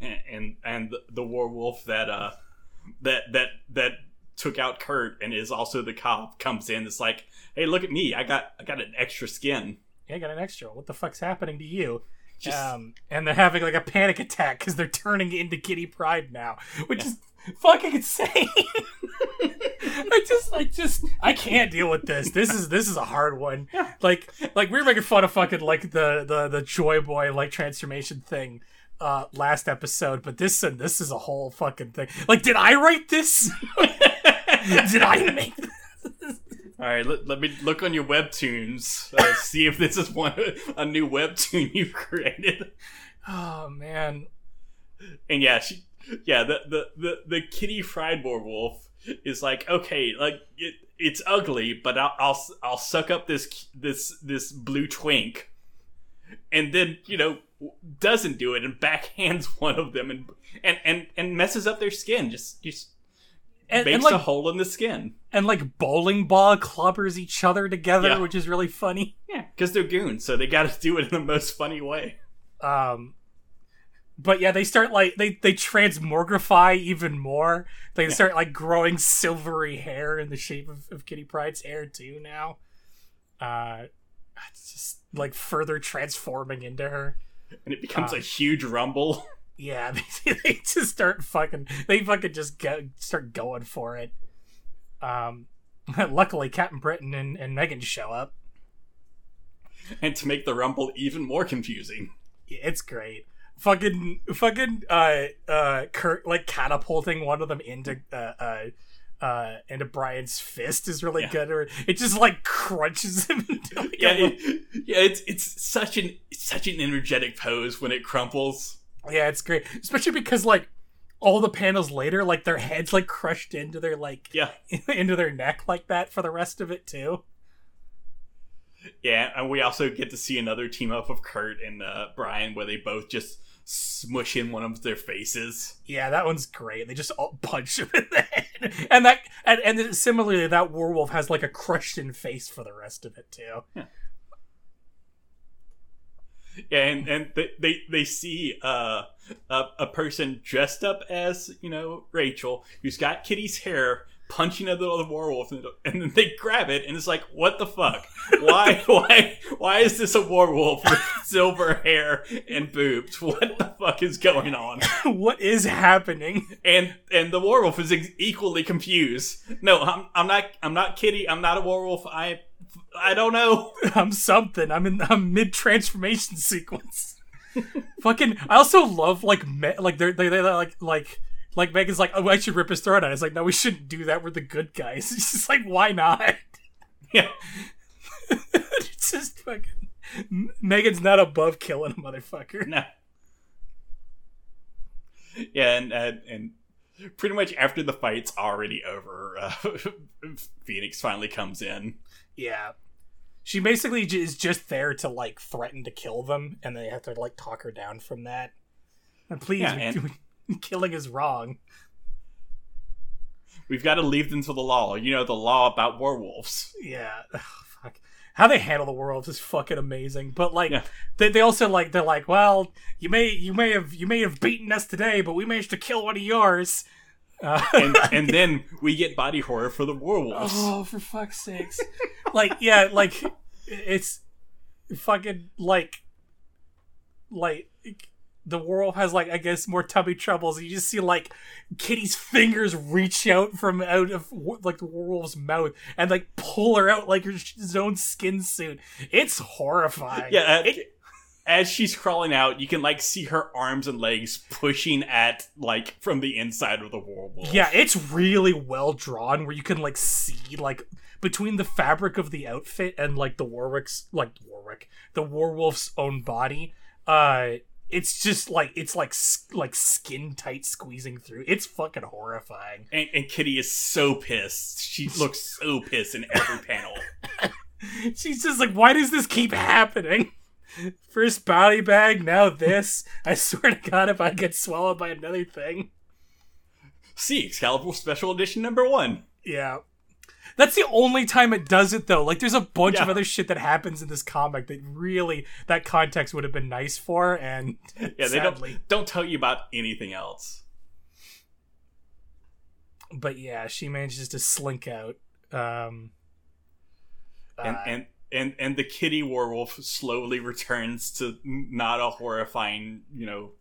Speaker 1: and and, and the, werewolf that uh that that that took out Kurt and is also the cop comes in. It's like, hey, look at me! I got I got an extra skin.
Speaker 2: yeah, I got an extra. What the fuck's happening to you?
Speaker 1: Just
Speaker 2: um, and they're having like a panic attack because they're turning into Kitty Pryde now, which is fucking insane. I just, I just, I can't deal with this. This is this is a hard one. Like, like we were making fun of fucking like the the the Joy Boy like transformation thing uh last episode, but this and this is a whole fucking thing. Like, did I write this? did I make? This?
Speaker 1: All right. Let, let me look on your webtoons. Uh, see if this is one a new webtoon you've created.
Speaker 2: Oh man,
Speaker 1: And yeah, she yeah the the the, the kitty pryde werewolf is like okay like it, it's ugly but I'll, I'll I'll suck up this this this blue twink and then you know doesn't do it and backhands one of them and and and, and messes up their skin just just
Speaker 2: and,
Speaker 1: makes
Speaker 2: and like
Speaker 1: a hole in the skin.
Speaker 2: and like bowling ball clobbers each other together,
Speaker 1: Yeah.
Speaker 2: which is really funny.
Speaker 1: Yeah, because they're goons, so they got to do it in the most funny way.
Speaker 2: Um, but yeah, they start like they they transmogrify even more. They start like growing silvery hair in the shape of, of Kitty Pryde's hair too. Now, uh, it's just like further transforming into her.
Speaker 1: And it becomes
Speaker 2: Ah.
Speaker 1: a huge rumble.
Speaker 2: Yeah, they, they just start fucking. They fucking just go, start going for it. Um, luckily, Captain Britain and, and Meggan show up.
Speaker 1: and to make the rumble even more confusing.
Speaker 2: Yeah, It's great. Fucking, fucking, uh, uh, Kurt like catapulting one of them into, uh, uh, uh, into Brian's fist is really
Speaker 1: Yeah.
Speaker 2: good. Or it just like crunches him into like
Speaker 1: Yeah,
Speaker 2: little-
Speaker 1: it, yeah, it's it's such an it's such an energetic pose when it crumples.
Speaker 2: Yeah, it's great. Especially because like all the panels later, like their heads like crushed into their like
Speaker 1: Yeah,
Speaker 2: into their neck like that for the rest of it too.
Speaker 1: yeah, and we also get to see another team up of Kurt and uh, Brian where they both just smush in one of their faces.
Speaker 2: Yeah, that one's great. They just all punch him in the head, and that and, and similarly, that werewolf has like a crushed in face for the rest of it too.
Speaker 1: Yeah, and, and they, they they see uh, a a person dressed up as you know Rachel who's got Kitty's hair punching at the other werewolf, and, and then they grab it, and it's like, what the fuck? Why why why is this a werewolf with silver hair and boobs? What the fuck is going on?
Speaker 2: what is happening?
Speaker 1: And and the werewolf is equally confused. No, I'm I'm not I'm not Kitty. I'm not a werewolf. I I don't know.
Speaker 2: I'm something. I'm in. I'm mid transformation sequence. Fucking. I also love like me, like they're they they like like. Like Meggan's like, oh, I should rip his throat out. It's like, no, we shouldn't do that. We're the good guys. It's just like, why not?
Speaker 1: Yeah.
Speaker 2: it's just fucking. Meggan's not above killing a motherfucker.
Speaker 1: No. Yeah, and and, and pretty much after the fight's already over, uh, Phoenix finally comes in.
Speaker 2: Yeah. She basically is just there to like threaten to kill them, and they have to like talk her down from that. And please,
Speaker 1: Yeah, and-
Speaker 2: killing is wrong.
Speaker 1: We've got to leave them to the law. You know, the law about werewolves.
Speaker 2: Yeah. Ugh, fuck. How they handle the world is fucking amazing. But like,
Speaker 1: Yeah.
Speaker 2: they, they also like they're like, well, you may you may have you may have beaten us today, but we managed to kill one of yours. Uh,
Speaker 1: And and then we get body horror for the werewolves.
Speaker 2: Oh, for fuck's sakes! like, yeah, like it's fucking like like the werewolf has like I guess more tummy troubles. You just see like Kitty's fingers reach out from out of like the werewolf's mouth and like pull her out like her his own skin suit. It's horrifying.
Speaker 1: Yeah,
Speaker 2: It-
Speaker 1: as she's crawling out, you can like see her arms and legs pushing at like from the inside of the werewolf.
Speaker 2: Yeah, it's really well drawn where you can like see like between the fabric of the outfit and like the Warwolf's like Warwick, the werewolf's own body. Uh it's just like it's like like skin tight squeezing through. It's fucking horrifying.
Speaker 1: And, and Kitty is so pissed. She looks so pissed in every panel.
Speaker 2: She's just like, why does this keep happening? First body bag, now this. I swear to God, if I get swallowed by another thing.
Speaker 1: See Excalibur Special Edition number one.
Speaker 2: Yeah. That's the only time it does it though. Like there's a bunch of other shit that happens in this comic that really that context would have been nice for and
Speaker 1: Yeah, they
Speaker 2: sadly.
Speaker 1: don't don't tell you about anything else.
Speaker 2: But yeah, she manages to slink out. Um
Speaker 1: And
Speaker 2: uh,
Speaker 1: and and and the kitty werewolf slowly returns to not a horrifying, you know,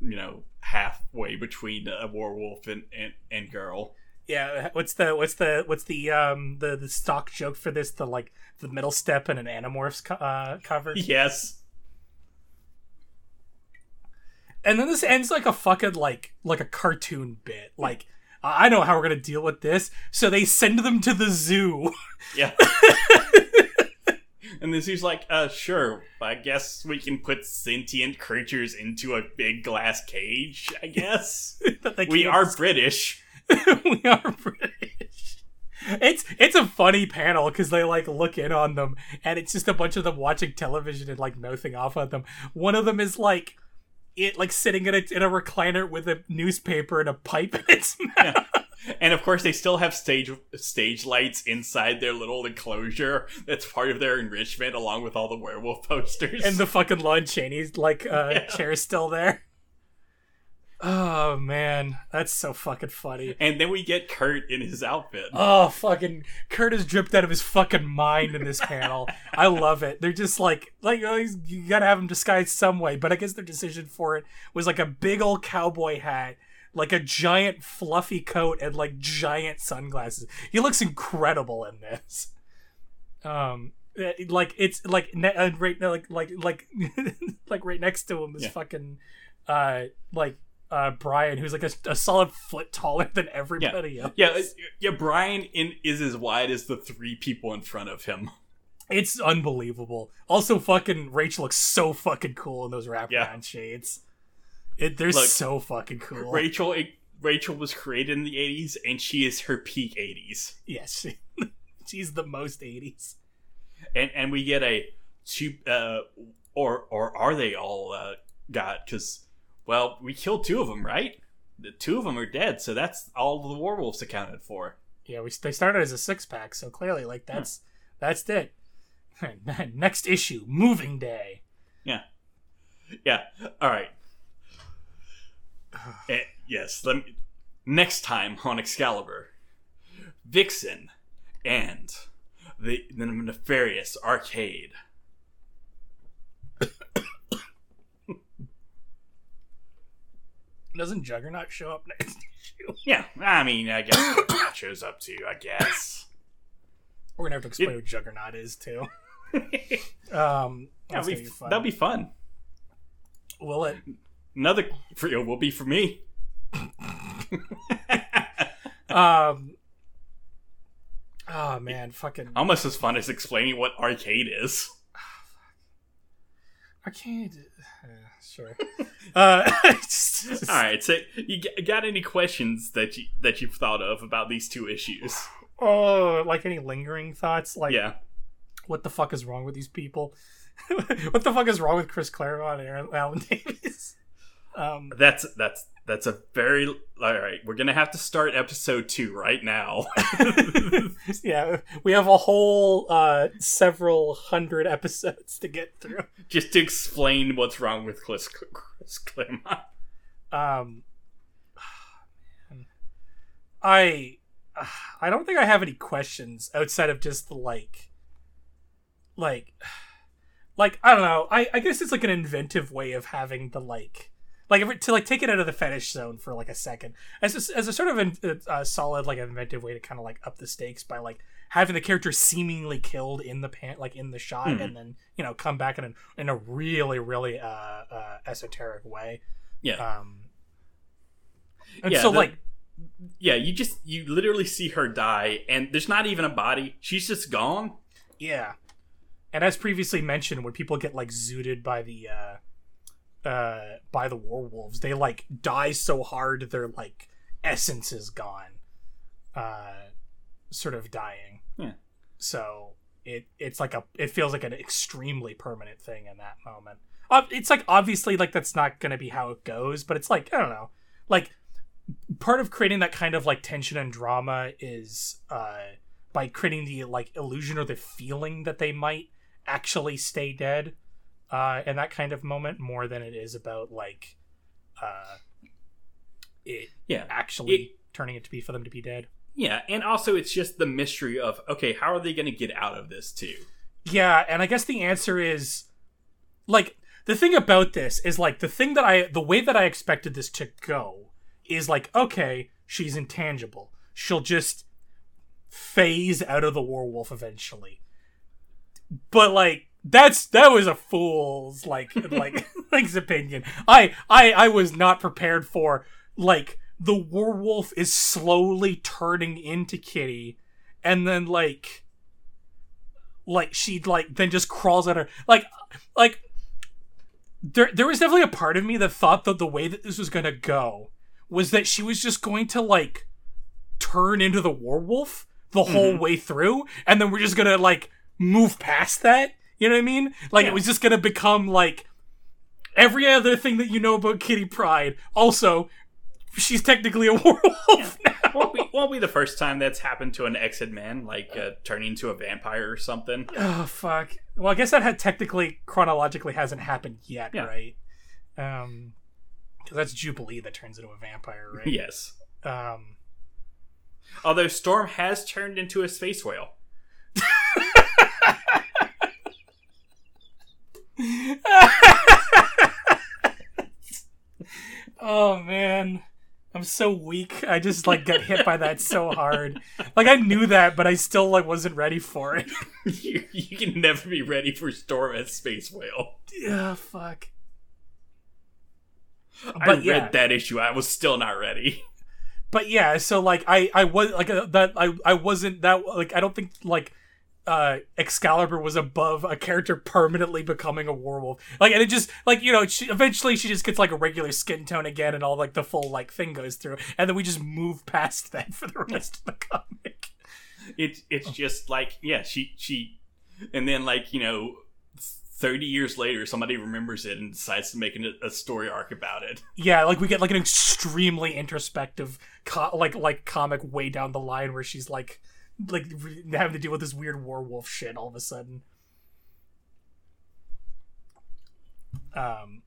Speaker 1: you know, halfway between a werewolf and and, and girl.
Speaker 2: yeah, what's the what's the what's the um the the stock joke for this? The like the middle step in an Animorphs co- uh, cover.
Speaker 1: Yes.
Speaker 2: And then this ends like a fucking like like a cartoon bit. Like I know how we're gonna deal with this. So they send them to the zoo.
Speaker 1: Yeah. and this she's like, uh, sure, I guess we can put sentient creatures into a big glass cage, I guess. we are British.
Speaker 2: we are British. It's it's a funny panel because they like look in on them and it's just a bunch of them watching television and like mouthing off at them. One of them is like it like sitting in a in a recliner with a newspaper and a pipe in its mouth.
Speaker 1: And of course, they still have stage stage lights inside their little enclosure. That's part of their enrichment, along with all the werewolf posters.
Speaker 2: and the fucking Lon Chaney's like uh
Speaker 1: Yeah.
Speaker 2: chair still there. Oh man, that's so fucking funny.
Speaker 1: And then we get Kurt in his outfit.
Speaker 2: Oh fucking Kurt is dripped out of his fucking mind in this panel. I love it. They're just like like oh, he's, you gotta have him disguised some way, but I guess their decision for it was like a big old cowboy hat, like a giant fluffy coat, and like giant sunglasses. He looks incredible in this. Um, eh, like it's like ne- uh, right now, like like like like right next to him is
Speaker 1: Yeah.
Speaker 2: fucking uh like uh Brian, who's like a, a solid foot taller than everybody else.
Speaker 1: Yeah, yeah. Brian in, is as wide as the three people in front of him.
Speaker 2: It's unbelievable. Also, fucking Rachel looks so fucking cool in those wraparound
Speaker 1: Yeah.
Speaker 2: shades. It, they're
Speaker 1: Look,
Speaker 2: so fucking cool.
Speaker 1: Rachel Rachel was created in the '80s, and she is her peak '80s.
Speaker 2: yes, she, she's the most eighties.
Speaker 1: And and we get a two, uh, or or are they all uh, got? Because well, we killed two of them, right? The two of them are dead, so that's all the werewolves accounted for.
Speaker 2: Yeah, we they started as a six pack, so clearly, like that's that's it. Next issue, Moving Day.
Speaker 1: Yeah, yeah. All right. Eh, yes. Let me. Next time on Excalibur, Vixen and the, the nefarious arcade.
Speaker 2: Doesn't Juggernaut show up next issue?
Speaker 1: Yeah, I mean, I guess it shows up too. I guess.
Speaker 2: We're gonna have to explain
Speaker 1: It-
Speaker 2: what Juggernaut is too. um, that'll,
Speaker 1: be,
Speaker 2: be
Speaker 1: that'll be fun.
Speaker 2: Will it?
Speaker 1: Another it will be for me.
Speaker 2: Um. Oh man, fucking
Speaker 1: Almost as fun as explaining what arcade is.
Speaker 2: arcade. Uh, sure. uh, just- just-
Speaker 1: All right, so you got any questions that you that you've thought of about these two issues?
Speaker 2: Oh, like any lingering thoughts? Like,
Speaker 1: Yeah.
Speaker 2: what the fuck is wrong with these people? what the fuck is wrong with Chris Claremont and Aaron Alan Davis? Um,
Speaker 1: That's that's that's a very all right. We're gonna have to start episode two right now.
Speaker 2: yeah, we have a whole uh, several hundred episodes to get through.
Speaker 1: just to explain what's wrong with Chris, Chris Claremont.
Speaker 2: Um, man. I I don't think I have any questions outside of just the like, like, like I don't know. I I guess it's like an inventive way of having the like. Like if it, to like take it out of the fetish zone for like a second, as a, as a sort of in, uh, solid like inventive way to kind of like up the stakes by like having the character seemingly killed in the pan like in the shot
Speaker 1: Mhm.
Speaker 2: and then you know come back in a, in a really really uh, uh esoteric way.
Speaker 1: Yeah,
Speaker 2: Um, and
Speaker 1: Yeah,
Speaker 2: so
Speaker 1: the-
Speaker 2: like
Speaker 1: yeah. You just you literally see her die, and there's not even a body. She's just gone.
Speaker 2: yeah, and as previously mentioned, when people get like zooted by the uh, uh, by the werewolves, they like die so hard their like essence is gone, uh, sort of dying.
Speaker 1: Yeah.
Speaker 2: So it it's like a it feels like an extremely permanent thing in that moment. Uh, it's like obviously like that's not gonna be how it goes, but it's like I don't know, like part of creating that kind of like tension and drama is uh by creating the like illusion or the feeling that they might actually stay dead uh in that kind of moment more than it is about like uh it
Speaker 1: Yeah,
Speaker 2: actually
Speaker 1: It-
Speaker 2: turning it to be for them to be dead
Speaker 1: yeah, and also it's just the mystery of okay, how are they gonna get out of this too?
Speaker 2: Yeah, and I guess the answer is like the thing about this is like the thing that I the way that I expected this to go is like okay, she's intangible. She'll just phase out of the werewolf eventually. But like that's that was a fool's like like like opinion. I I I was not prepared for like the werewolf is slowly turning into Kitty and then like like she like then just crawls at her like like there there was definitely a part of me that thought that the way that this was gonna go was that she was just going to like turn into the werewolf the whole mm-hmm. way through and then we're just gonna like move past that you know what i mean like
Speaker 1: Yeah.
Speaker 2: it was just gonna become like every other thing that you know about kitty pryde also she's technically a werewolf now
Speaker 1: Well, we, won't be the first time that's happened to an exit man, like uh, turning into a vampire or something.
Speaker 2: Oh fuck. Well, I guess that had technically chronologically hasn't happened yet,
Speaker 1: Yeah.
Speaker 2: right? Um, because that's Jubilee that turns into a vampire, right?
Speaker 1: Yes.
Speaker 2: Um,
Speaker 1: Although Storm has turned into a space whale.
Speaker 2: oh man, I'm so weak. I just like got hit by that so hard. Like I knew that, but I still like wasn't ready for it.
Speaker 1: you, you can never be ready for Storm as space whale.
Speaker 2: yeah, fuck.
Speaker 1: I
Speaker 2: But
Speaker 1: read
Speaker 2: yeah.
Speaker 1: that issue. I was still not ready.
Speaker 2: but yeah so like i i was like uh, that i i wasn't that like i don't think like uh excalibur was above a character permanently becoming a werewolf. Like and it just like you know she, eventually she just gets like a regular skin tone again and all like the full like thing goes through. And then we just move past that for the rest of the comic.
Speaker 1: It it's just like yeah, she she, and then like you know, thirty years later, somebody remembers it and decides to make an, a story arc about it.
Speaker 2: yeah like we get like an extremely introspective co- like like comic way down the line where she's like like having to deal with this weird werewolf shit all of a sudden. Um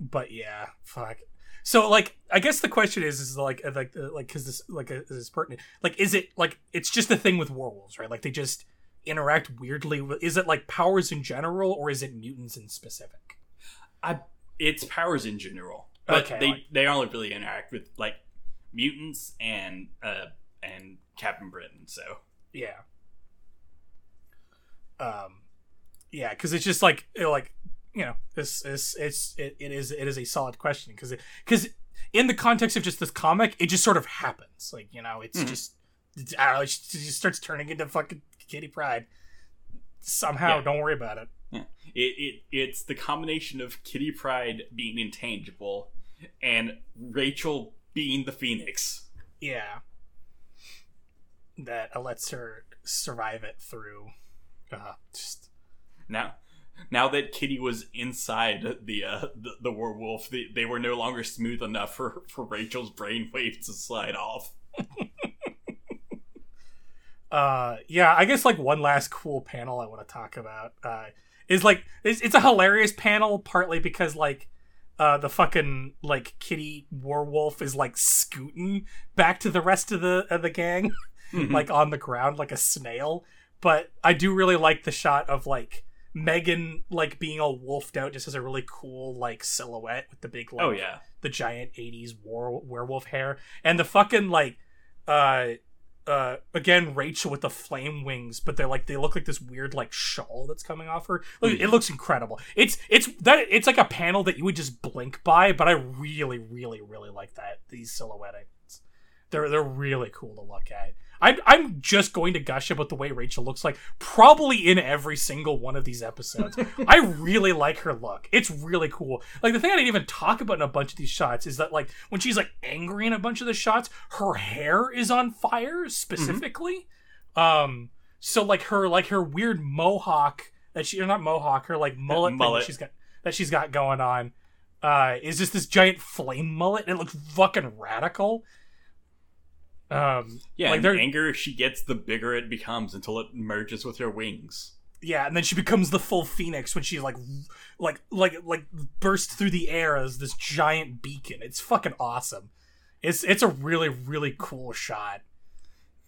Speaker 2: but yeah fuck. So like i guess the question is is like uh, like uh, like because this like uh, this is pertinent? Like is it like it's just a thing with werewolves right? Like they just interact weirdly with is it like powers in general or is it mutants in specific?
Speaker 1: I it's powers in general, but
Speaker 2: Okay,
Speaker 1: they
Speaker 2: like-
Speaker 1: they only really interact with like mutants and uh and Captain Britain. So
Speaker 2: Yeah. Um, yeah, because it's just like know, like you know this is it's it, it is it is a solid question because because in the context of just this comic, it just sort of happens. Like you know, it's
Speaker 1: Mhm.
Speaker 2: just I don't know, it just, it just starts turning into fucking Kitty Pryde somehow.
Speaker 1: Yeah.
Speaker 2: Don't worry about it.
Speaker 1: yeah, it, it it's the combination of Kitty Pryde being intangible and Rachel being the Phoenix.
Speaker 2: Yeah, that lets her survive it through. Uh, just
Speaker 1: Now, now that Kitty was inside the uh, the, the werewolf, they, they were no longer smooth enough for, for Rachel's brainwaves to slide off.
Speaker 2: uh yeah i guess like one last cool panel i want to talk about uh is like it's, it's a hilarious panel partly because like uh the fucking like kitty werewolf is like scooting back to the rest of the of the gang
Speaker 1: Mhm.
Speaker 2: like on the ground like a snail but i do really like the shot of like meggan like being all wolfed out just as a really cool like silhouette with the big like
Speaker 1: oh yeah,
Speaker 2: the giant 80s war- werewolf hair and the fucking like uh uh again rachel with the flame wings but they're like they look like this weird like shawl that's coming off her. Look, it looks incredible. It's it's that it's like a panel that you would just blink by but i really really really like that these silhouettes. They're they're really cool to look at I'm, I'm just going to gush about the way Rachel looks like probably in every single one of these episodes. I really like her look. It's really cool. Like the thing I didn't even talk about in a bunch of these shots is that like when she's like angry in a bunch of the shots, her hair is on fire specifically. Um so like her like her weird mohawk that she or not mohawk, her like mullet, thing
Speaker 1: mullet.
Speaker 2: that she's got that she's got going on uh is just this giant flame mullet and it looks fucking radical. Um
Speaker 1: yeah.
Speaker 2: like
Speaker 1: the anger she gets, the bigger it becomes until it merges with her wings.
Speaker 2: Yeah, and then she becomes the full phoenix when she like like like like bursts through the air as this giant beacon. It's fucking awesome. It's it's a really really cool shot.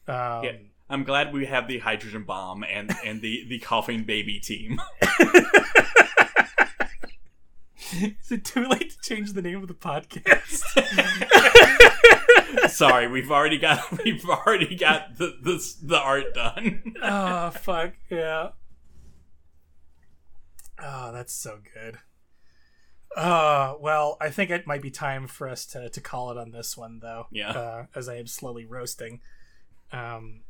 Speaker 2: Um,
Speaker 1: Yeah. I'm glad we have the hydrogen bomb and and the the coughing baby team.
Speaker 2: Is it too late to change the name of the podcast?
Speaker 1: Sorry, we've already got we've already got the the, the art done.
Speaker 2: oh fuck yeah. Oh, that's so good. Uh, well, I think it might be time for us to, to call it on this one, though.
Speaker 1: Yeah.
Speaker 2: Uh, as I am slowly roasting. Um,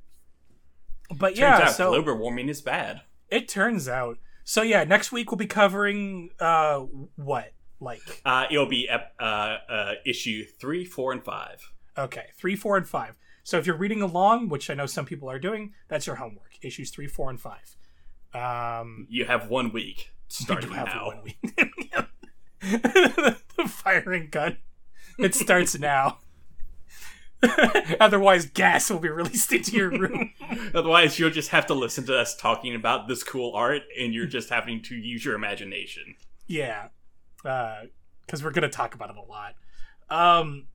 Speaker 2: but
Speaker 1: Turns
Speaker 2: yeah,
Speaker 1: out
Speaker 2: so
Speaker 1: global warming is bad.
Speaker 2: it turns out. So yeah, next week we'll be covering uh what like
Speaker 1: Uh, it'll be ep- uh, uh, issue three, four, and five.
Speaker 2: Okay three, four, and five. So if you're reading along, which I know some people are doing, that's your homework. Issues three, four, and five. Um,
Speaker 1: You have one week starting
Speaker 2: have
Speaker 1: now.
Speaker 2: one week. the firing gun. It starts now. Otherwise, gas will be released into your room.
Speaker 1: Otherwise, you'll just have to listen to us talking about this cool art, and you're just having to use your imagination.
Speaker 2: yeah, because we're gonna talk about it a lot. Um,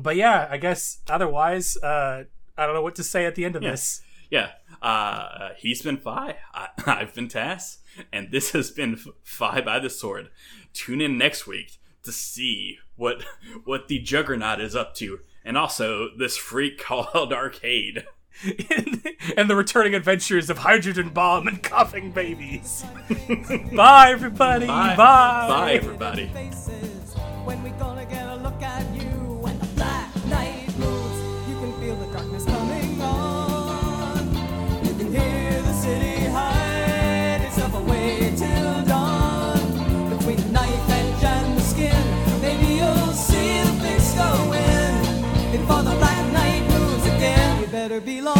Speaker 2: but yeah, I guess otherwise, uh, I don't know what to say at the end of
Speaker 1: Yeah.
Speaker 2: this.
Speaker 1: Yeah, uh, he's been Phi. I, I've been Tass, and this has been F- Phi by the Sword. Tune in next week to see what what the Juggernaut is up to, and also this freak called Arcade.
Speaker 2: and the returning adventures of hydrogen bomb and coughing babies. Bye, everybody.
Speaker 1: Bye.
Speaker 2: Bye.
Speaker 1: Bye, everybody.
Speaker 3: going, and for the black night moves again, you better be long.